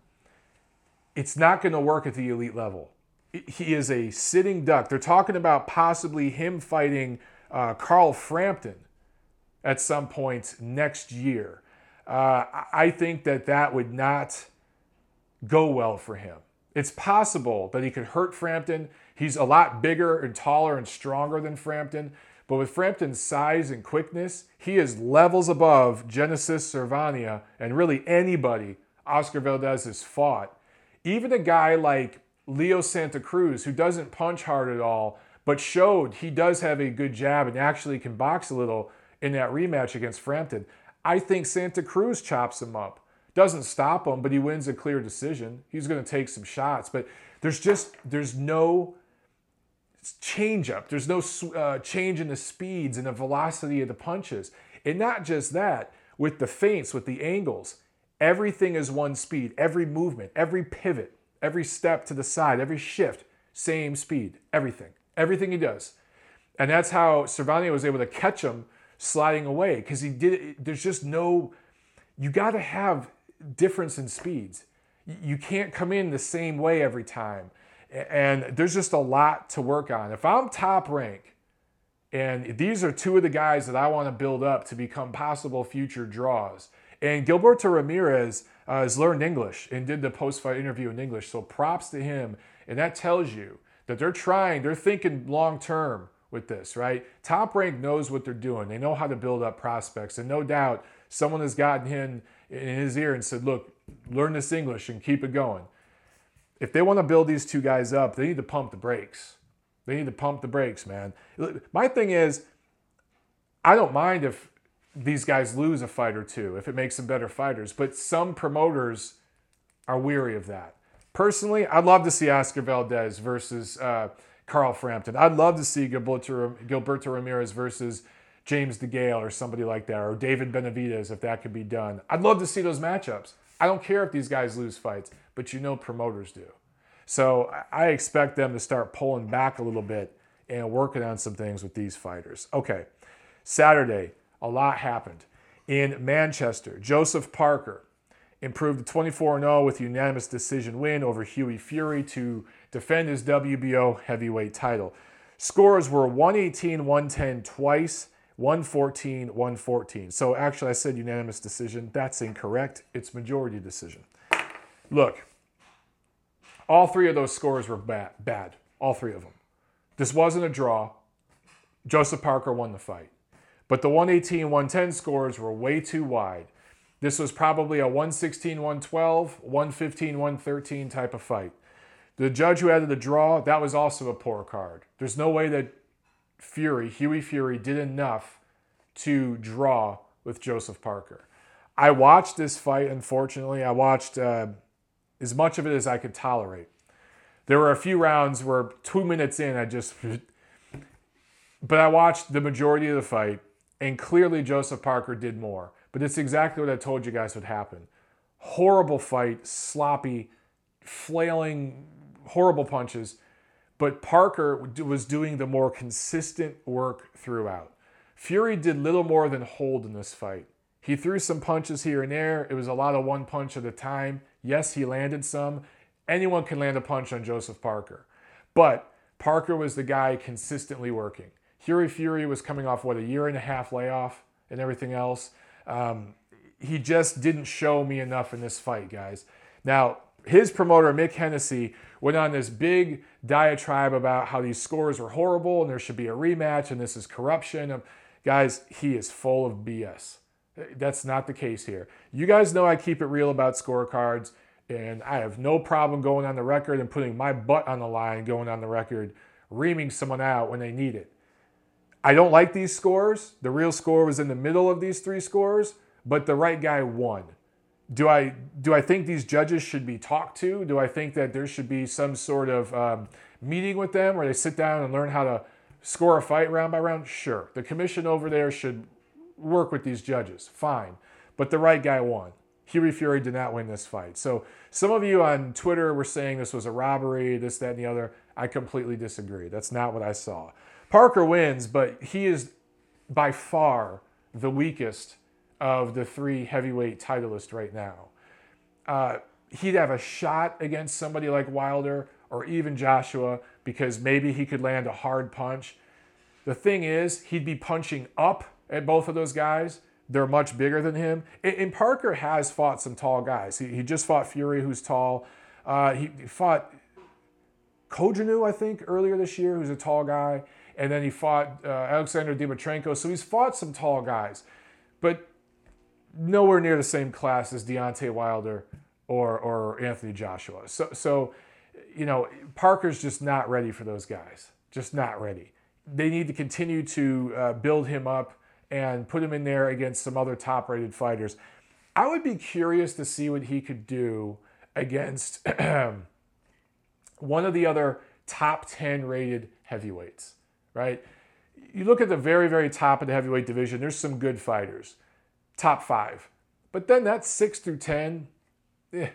it's not going to work at the elite level. He is a sitting duck. They're talking about possibly him fighting uh, Carl Frampton at some point next year. Uh, I think that that would not go well for him. It's possible that he could hurt Frampton. He's a lot bigger and taller and stronger than Frampton. But with Frampton's size and quickness, he is levels above Genesis Servania and really anybody Oscar Valdez has fought. Even a guy like Leo Santa Cruz, who doesn't punch hard at all, but showed he does have a good jab and actually can box a little in that rematch against Frampton. I think Santa Cruz chops him up. Doesn't stop him, but he wins a clear decision. He's going to take some shots, but there's just there's no change up. There's no uh, change in the speeds and the velocity of the punches. And not just that, with the feints, with the angles, everything is one speed. Every movement, every pivot, every step to the side, every shift, same speed. Everything, everything he does. And that's how Servania was able to catch him sliding away because he did. There's just no. You got to have difference in speeds. You can't come in the same way every time. And there's just a lot to work on. If I'm top rank, and these are two of the guys that I want to build up to become possible future draws. And Gilberto Ramirez uh, has learned English and did the post fight interview in English. So props to him. And that tells you that they're trying, they're thinking long term with this, right? Top rank knows what they're doing. They know how to build up prospects. And no doubt someone has gotten him in his ear and said, look, learn this English and keep it going. If they want to build these two guys up, they need to pump the brakes. They need to pump the brakes, man. My thing is, I don't mind if these guys lose a fight or two, if it makes them better fighters, but some promoters are weary of that. Personally, I'd love to see Oscar Valdez versus uh, Carl Frampton. I'd love to see Gilberto, Gilberto Ramirez versus James DeGale or somebody like that, or David Benavidez if that could be done. I'd love to see those matchups. I don't care if these guys lose fights, but you know promoters do. So I expect them to start pulling back a little bit and working on some things with these fighters. Okay, Saturday, a lot happened. In Manchester, Joseph Parker improved to 24 0 with unanimous decision win over Hughie Fury to defend his WBO heavyweight title. Scores were 118 110 twice, 114 114. So actually, I said unanimous decision. That's incorrect. It's majority decision. Look, all three of those scores were bad. bad. All three of them. This wasn't a draw. Joseph Parker won the fight. But the 118 110 scores were way too wide. This was probably a 116 112, 115 113 type of fight. The judge who added the draw, that was also a poor card. There's no way that Fury, Hughie Fury, did enough to draw with Joseph Parker. I watched this fight, unfortunately. I watched uh, as much of it as I could tolerate. There were a few rounds where two minutes in, I just. But I watched the majority of the fight, and clearly Joseph Parker did more. But it's exactly what I told you guys would happen. Horrible fight, sloppy, flailing, horrible punches. But Parker was doing the more consistent work throughout. Fury did little more than hold in this fight. He threw some punches here and there. It was a lot of one punch at a time. Yes, he landed some. Anyone can land a punch on Joseph Parker. But Parker was the guy consistently working. Hughie Fury was coming off, what, a year and a half layoff and everything else. Um, he just didn't show me enough in this fight, guys. Now, his promoter, Mick Hennessy, went on this big diatribe about how these scores were horrible and there should be a rematch and this is corruption. Guys, he is full of BS. That's not the case here. You guys know I keep it real about scorecards, and I have no problem going on the record and putting my butt on the line, going on the record, reaming someone out when they need it. I don't like these scores. The real score was in the middle of these three scores, but the right guy won do I do I think these judges should be talked to? Do I think that there should be some sort of um, meeting with them where they sit down and learn how to score a fight round by round? Sure. The commission over there should work with these judges. Fine. But the right guy won. Hughie Fury did not win this fight. So some of you on Twitter were saying this was a robbery, this, that, and the other. I completely disagree. That's not what I saw. Parker wins, but he is by far the weakest of the three heavyweight titleists right now. Uh, he'd have a shot against somebody like Wilder or even Joshua because maybe he could land a hard punch. The thing is, he'd be punching up at both of those guys. They're much bigger than him. And, Parker has fought some tall guys. He, he just fought Fury, who's tall. Uh, he, he fought Cojanu, I think, earlier this year, who's a tall guy. And then he fought uh, Alexander Dimitrenko. So he's fought some tall guys, but nowhere near the same class as Deontay Wilder or, or Anthony Joshua. So, so, you know, Parker's just not ready for those guys. Just not ready. They need to continue to uh, build him up and put him in there against some other top rated fighters. I would be curious to see what he could do against one of the other top 10 rated heavyweights, right? You look at the very, very top of the heavyweight division, there's some good fighters, top five. But then that's six through 10, eh,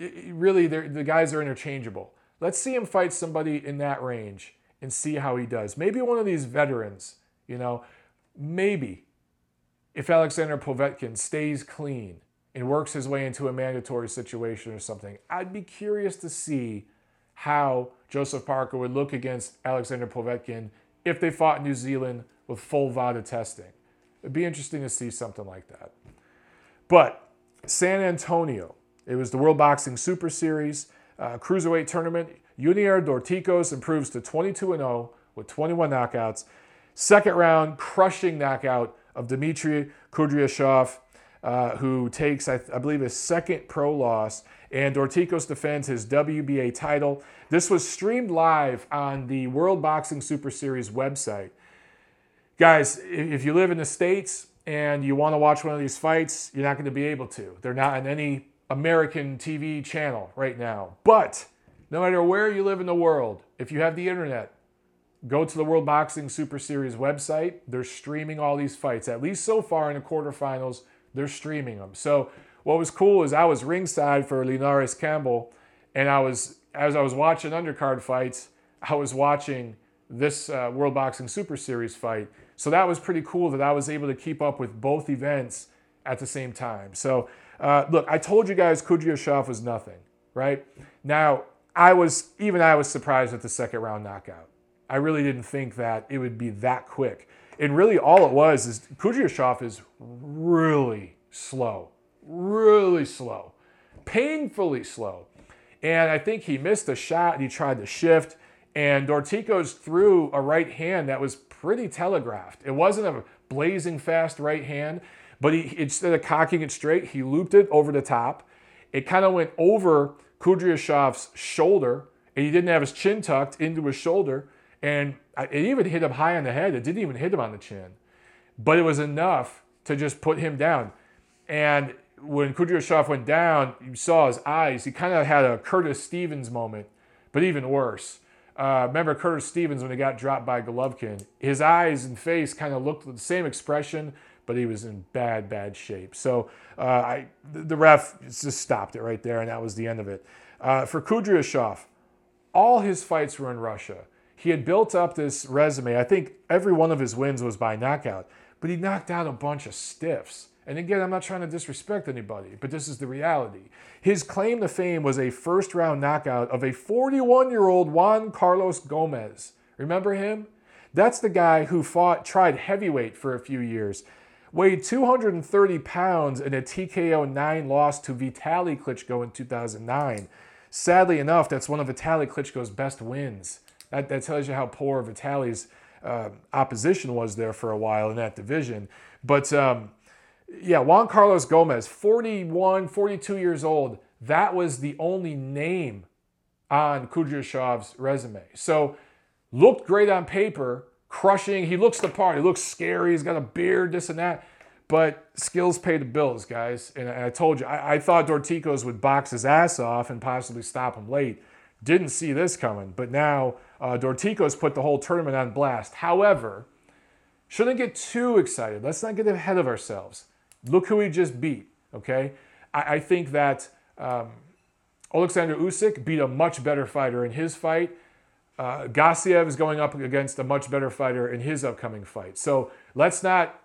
really, the guys are interchangeable. Let's see him fight somebody in that range and see how he does. Maybe one of these veterans, you know, maybe if Alexander Povetkin stays clean and works his way into a mandatory situation or something, I'd be curious to see how Joseph Parker would look against Alexander Povetkin if they fought New Zealand with full VADA testing. It'd be interesting to see something like that. But San Antonio, it was the World Boxing Super Series uh, Cruiserweight Tournament. Yunier Dorticos improves to 22 0 with 21 knockouts. Second round, crushing knockout of Dmitry Kudryashov, uh, who takes, I, I, believe, his second pro loss. And Dorticos defends his WBA title. This was streamed live on the World Boxing Super Series website. Guys, if you live in the States and you want to watch one of these fights, you're not going to be able to. They're not on any American TV channel right now. But no matter where you live in the world, if you have the internet, Go to the World Boxing Super Series website. They're streaming all these fights. At least so far in the quarterfinals, they're streaming them. So what was cool is I was ringside for Linares Campbell, and I was as I was watching undercard fights, I was watching this uh, World Boxing Super Series fight. So that was pretty cool that I was able to keep up with both events at the same time. So uh, look, I told you guys Kudryashov was nothing, right? Now I was even I was surprised at the second round knockout. I really didn't think that it would be that quick. And really, all it was is Kudryashov is really slow, really slow, painfully slow. And I think he missed a shot and he tried to shift. And Dorticos threw a right hand that was pretty telegraphed. It wasn't a blazing fast right hand, but he instead of cocking it straight, he looped it over the top. It kind of went over Kudryashov's shoulder, and he didn't have his chin tucked into his shoulder. And it even hit him high on the head. It didn't even hit him on the chin. But it was enough to just put him down. And when Kudryashov went down, you saw his eyes. He kind of had a Curtis Stevens moment, but even worse. Uh, remember Curtis Stevens when he got dropped by Golovkin? His eyes and face kind of looked the same expression, but he was in bad, bad shape. So uh, I, the ref just stopped it right there, and that was the end of it. Uh, for Kudryashov, all his fights were in Russia he had built up this resume. I think every one of his wins was by knockout, but he knocked out a bunch of stiffs. And again, I'm not trying to disrespect anybody, but this is the reality. His claim to fame was a first round knockout of a 41 year old Juan Carlos Gomez. Remember him? That's the guy who fought, tried heavyweight for a few years, weighed 230 pounds in a TKO 9 loss to Vitaly Klitschko in 2009. Sadly enough, that's one of Vitaly Klitschko's best wins. That, that tells you how poor Vitaly's uh, opposition was there for a while in that division. But um, yeah, Juan Carlos Gomez, 41, 42 years old, that was the only name on Kudryashov's resume. So looked great on paper, crushing. He looks the part. He looks scary. He's got a beard, this and that. But skills pay the bills, guys. And I told you, I, I thought Dorticos would box his ass off and possibly stop him late. Didn't see this coming, but now uh, Dorticos put the whole tournament on blast. However, shouldn't get too excited. Let's not get ahead of ourselves. Look who he just beat, okay? I, I think that um, Alexander Usyk beat a much better fighter in his fight. Uh, Gassiev is going up against a much better fighter in his upcoming fight. So let's not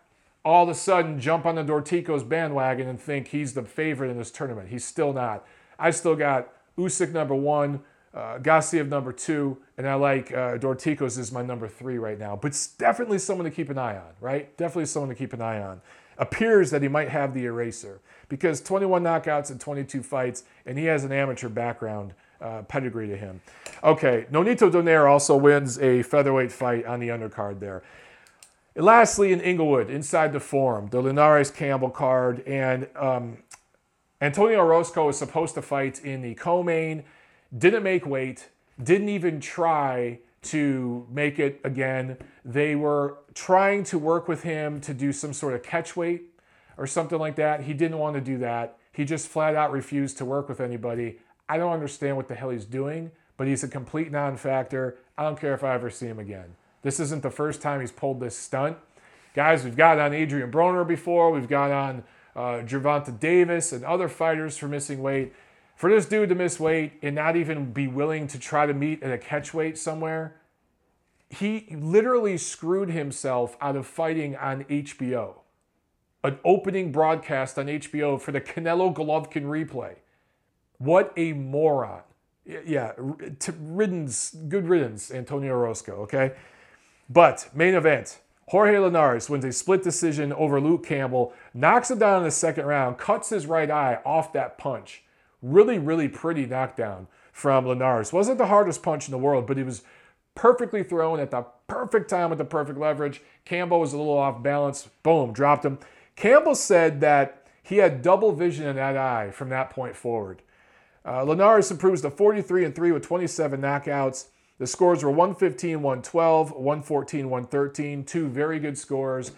all of a sudden jump on the Dorticos bandwagon and think he's the favorite in this tournament. He's still not. I still got Usyk number one, uh, Gassiev number two, and I like uh, Dorticos is my number three right now. But it's definitely someone to keep an eye on, right? Definitely someone to keep an eye on. Appears that he might have the eraser because 21 knockouts and 22 fights, and he has an amateur background uh, pedigree to him. Okay, Nonito Donaire also wins a featherweight fight on the undercard there. And lastly, in Inglewood, inside the forum, the Linares Campbell card, and um, Antonio Orozco is supposed to fight in the co-main, didn't make weight, didn't even try to make it again. They were trying to work with him to do some sort of catch weight or something like that. He didn't want to do that. He just flat out refused to work with anybody. I don't understand what the hell he's doing, but he's a complete non factor. I don't care if I ever see him again. This isn't the first time he's pulled this stunt. Guys, we've got on Adrian Broner before, we've got on uh, Gervonta Davis and other fighters for missing weight. For this dude to miss weight and not even be willing to try to meet at a catch weight somewhere, he literally screwed himself out of fighting on HBO. An opening broadcast on HBO for the Canelo Golovkin replay. What a moron. Yeah, riddance, good riddance, Antonio Orozco, okay? But main event, Jorge Linares wins a split decision over Luke Campbell, knocks him down in the second round, cuts his right eye off that punch. Really, really pretty knockdown from Linares. Wasn't the hardest punch in the world, but he was perfectly thrown at the perfect time with the perfect leverage. Campbell was a little off balance. Boom, dropped him. Campbell said that he had double vision in that eye from that point forward. Uh, Linares improves to 43 and 3 with 27 knockouts. The scores were 115, 112, 114, 113, two very good scores.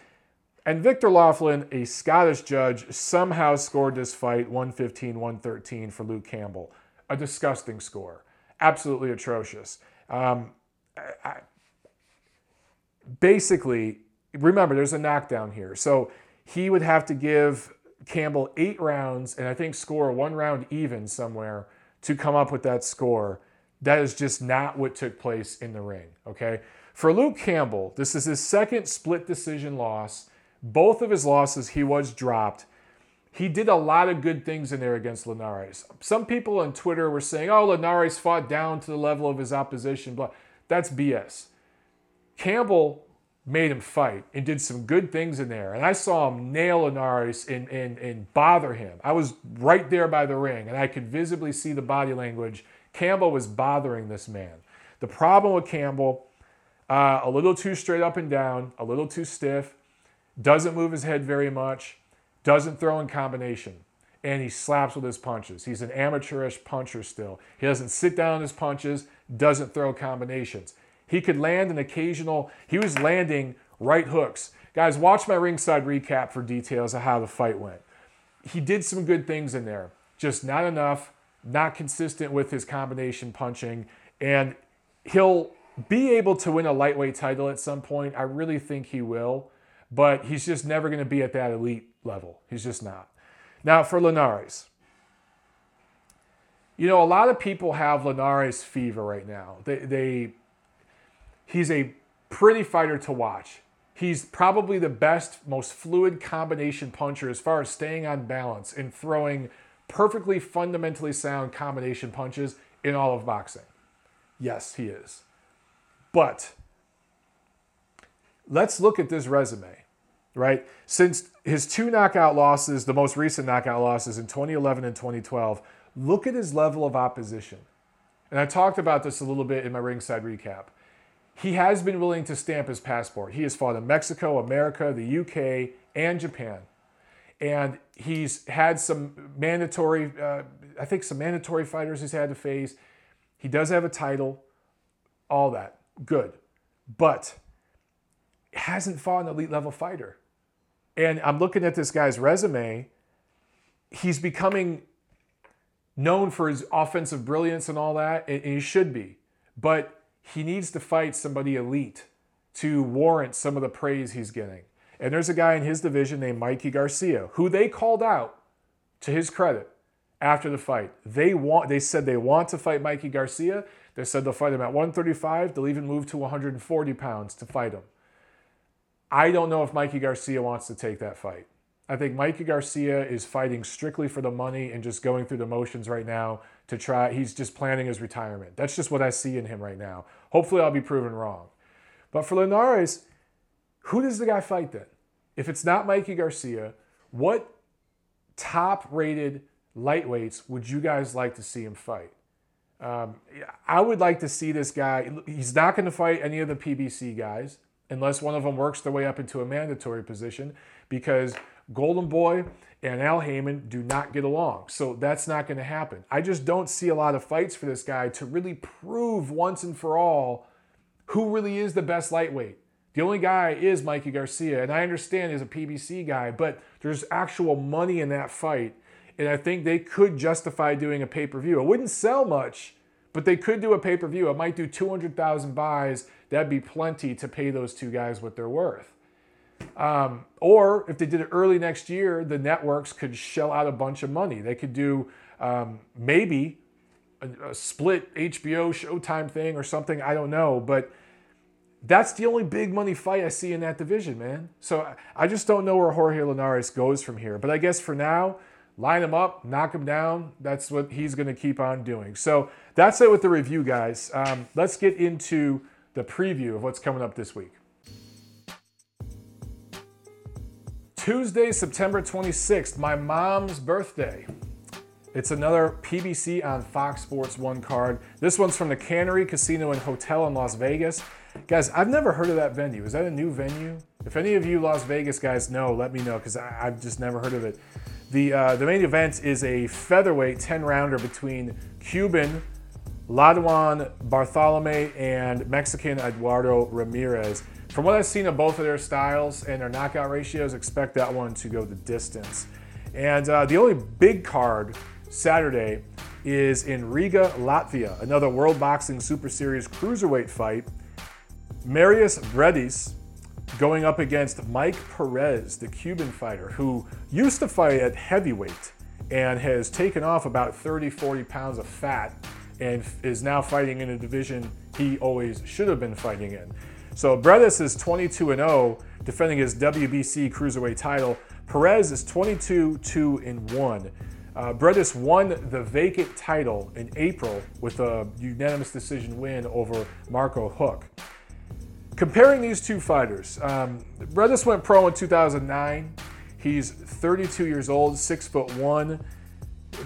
And Victor Loughlin, a Scottish judge, somehow scored this fight 115, 113 for Luke Campbell. A disgusting score. Absolutely atrocious. Um, I, basically, remember, there's a knockdown here. So he would have to give Campbell eight rounds and I think score one round even somewhere to come up with that score. That is just not what took place in the ring, okay? For Luke Campbell, this is his second split decision loss. Both of his losses, he was dropped. He did a lot of good things in there against Linares. Some people on Twitter were saying, oh, Linares fought down to the level of his opposition. But That's BS. Campbell made him fight and did some good things in there. And I saw him nail Linares and, and, and bother him. I was right there by the ring and I could visibly see the body language. Campbell was bothering this man. The problem with Campbell, uh, a little too straight up and down, a little too stiff, doesn't move his head very much, doesn't throw in combination, and he slaps with his punches. He's an amateurish puncher still. He doesn't sit down his punches, doesn't throw combinations. He could land an occasional, he was landing right hooks. Guys, watch my ringside recap for details of how the fight went. He did some good things in there, just not enough, not consistent with his combination punching, and he'll be able to win a lightweight title at some point. I really think he will, but he's just never going to be at that elite level. He's just not. Now, for Linares, you know, a lot of people have Linares fever right now. They, they He's a pretty fighter to watch. He's probably the best, most fluid combination puncher as far as staying on balance and throwing perfectly fundamentally sound combination punches in all of boxing. Yes, he is. But let's look at this resume, right? Since his two knockout losses, the most recent knockout losses in 2011 and 2012, look at his level of opposition. And I talked about this a little bit in my ringside recap he has been willing to stamp his passport. He has fought in Mexico, America, the UK, and Japan. And he's had some mandatory, uh, I think some mandatory fighters he's had to face. He does have a title, all that. Good. But hasn't fought an elite level fighter. And I'm looking at this guy's resume. He's becoming known for his offensive brilliance and all that, and he should be. But he needs to fight somebody elite to warrant some of the praise he's getting. And there's a guy in his division named Mikey Garcia, who they called out to his credit after the fight. They want they said they want to fight Mikey Garcia. They said they'll fight him at 135. They'll even move to 140 pounds to fight him. I don't know if Mikey Garcia wants to take that fight. I think Mikey Garcia is fighting strictly for the money and just going through the motions right now to try. He's just planning his retirement. That's just what I see in him right now. Hopefully, I'll be proven wrong. But for Linares, who does the guy fight then? If it's not Mikey Garcia, what top rated lightweights would you guys like to see him fight? Um, I would like to see this guy. He's not going to fight any of the PBC guys unless one of them works their way up into a mandatory position because Golden Boy and Al Haymon do not get along. So that's not going to happen. I just don't see a lot of fights for this guy to really prove once and for all who really is the best lightweight. The only guy is Mikey Garcia, and I understand he's a PBC guy, but there's actual money in that fight. And I think they could justify doing a pay per view. It wouldn't sell much, but they could do a pay per view. It might do 200,000 buys. That'd be plenty to pay those two guys what they're worth. Um, or if they did it early next year, the networks could shell out a bunch of money. They could do um, maybe a, a, split HBO Showtime thing or something. I don't know, but that's the only big money fight I see in that division, man. So I just don't know where Jorge Linares goes from here. But I guess for now, line him up, knock him down. That's what he's going to keep on doing. So that's it with the review, guys. Um, let's get into the preview of what's coming up this week. Tuesday, September 26th, my mom's birthday. It's another PBC on Fox Sports 1 card. This one's from the Cannery Casino and Hotel in Las Vegas. Guys, I've never heard of that venue. Is that a new venue? If any of you Las Vegas guys know, let me know because I've just never heard of it. The, uh, the main event is a featherweight 10 rounder between Cuban Leduan Barthelemy and Mexican Eduardo Ramirez. From what I've seen of both of their styles and their knockout ratios, expect that one to go the distance. And uh, the only big card Saturday is in Riga, Latvia, another World Boxing Super Series cruiserweight fight. Mairis Briedis going up against Mike Perez, the Cuban fighter, who used to fight at heavyweight and has taken off about 30, 40 pounds of fat and is now fighting in a division he always should have been fighting in. So Briedis is 22 and 0, defending his WBC cruiserweight title. Perez is 22 2 and 1. Uh, Briedis won the vacant title in April with a unanimous decision win over Marco Huck. Comparing these two fighters, um, Briedis went pro in 2009. He's 32 years old, six foot one.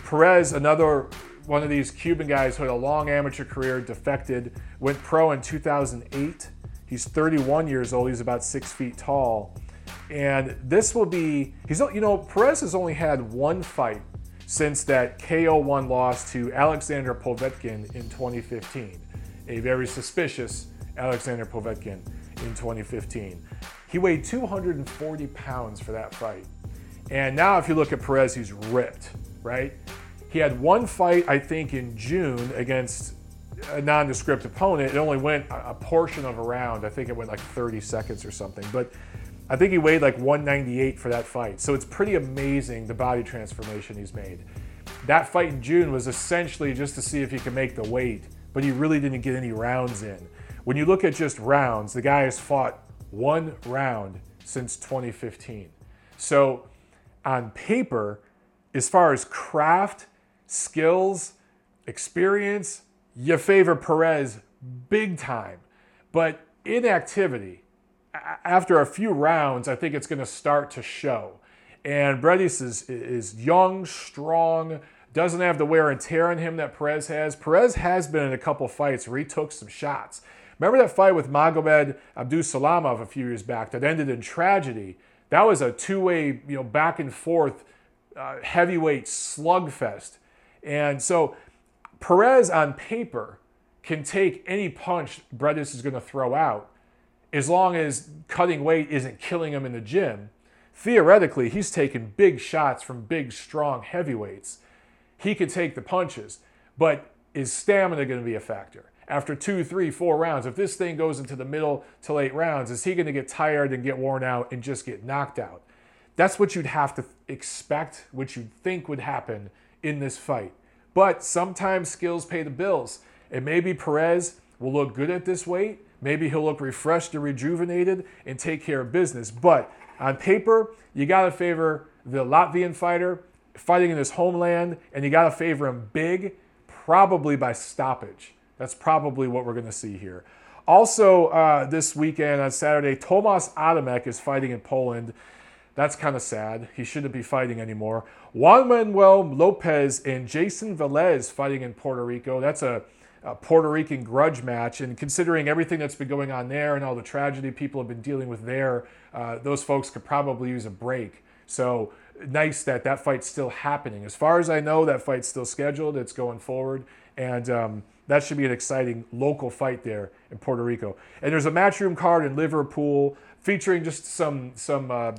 Perez, another one of these Cuban guys who had a long amateur career, defected, went pro in 2008. He's 31 years old. He's about six feet tall. And this will be, he's, you know, Perez has only had one fight since that KO1 loss to Alexander Povetkin in 2015. A very suspicious Alexander Povetkin in 2015. He weighed 240 pounds for that fight. And now, if you look at Perez, he's ripped, right? He had one fight, I think, in June against a nondescript opponent. It only went a portion of a round. I think it went like 30 seconds or something. But I think he weighed like 198 for that fight. So it's pretty amazing the body transformation he's made. That fight in June was essentially just to see if he could make the weight, but he really didn't get any rounds in. When you look at just rounds, the guy has fought one round since 2015. So on paper, as far as craft, skills, experience, you favor Perez big time. But inactivity, after a few rounds, I think it's going to start to show. And Briedis is, is young, strong, doesn't have the wear and tear on him that Perez has. Perez has been in a couple fights where he took some shots. Remember that fight with Magomed Abdusalamov a few years back that ended in tragedy? That was a two-way, you know, back and forth uh, heavyweight slugfest. And so Perez on paper can take any punch Briedis is going to throw out as long as cutting weight isn't killing him in the gym. Theoretically, he's taking big shots from big, strong heavyweights. he could take the punches, but is stamina going to be a factor? After two, three, four rounds, if this thing goes into the middle to late rounds, is he going to get tired and get worn out and just get knocked out? That's what you'd have to expect, what you'd think would happen in this fight. But sometimes skills pay the bills. And maybe Perez will look good at this weight. Maybe he'll look refreshed and rejuvenated and take care of business. But on paper, you got to favor the Latvian fighter fighting in his homeland, and you got to favor him big, probably by stoppage. That's probably what we're going to see here. Also, uh, this weekend on Saturday, Tomas Adamek is fighting in Poland. That's kind of sad. He shouldn't be fighting anymore. Juan Manuel Lopez and Jason Velez fighting in Puerto Rico. That's a, a, Puerto Rican grudge match. And considering everything that's been going on there and all the tragedy people have been dealing with there, uh, those folks could probably use a break. So nice that that fight's still happening. As far as I know, that fight's still scheduled. It's going forward. And um, that should be an exciting local fight there in Puerto Rico. And there's a matchroom card in Liverpool featuring just some some. Uh,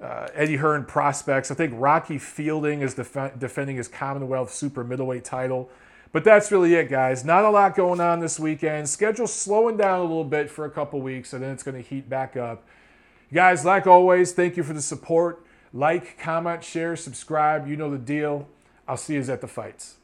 uh, Eddie Hearn prospects. I think Rocky Fielding is def- defending his Commonwealth Super Middleweight title. But that's really it, guys. Not a lot going on this weekend. Schedule slowing down a little bit for a couple weeks, and then it's going to heat back up. Guys, like always, thank you for the support. Like, comment, share, subscribe. You know the deal. I'll see you at the fights.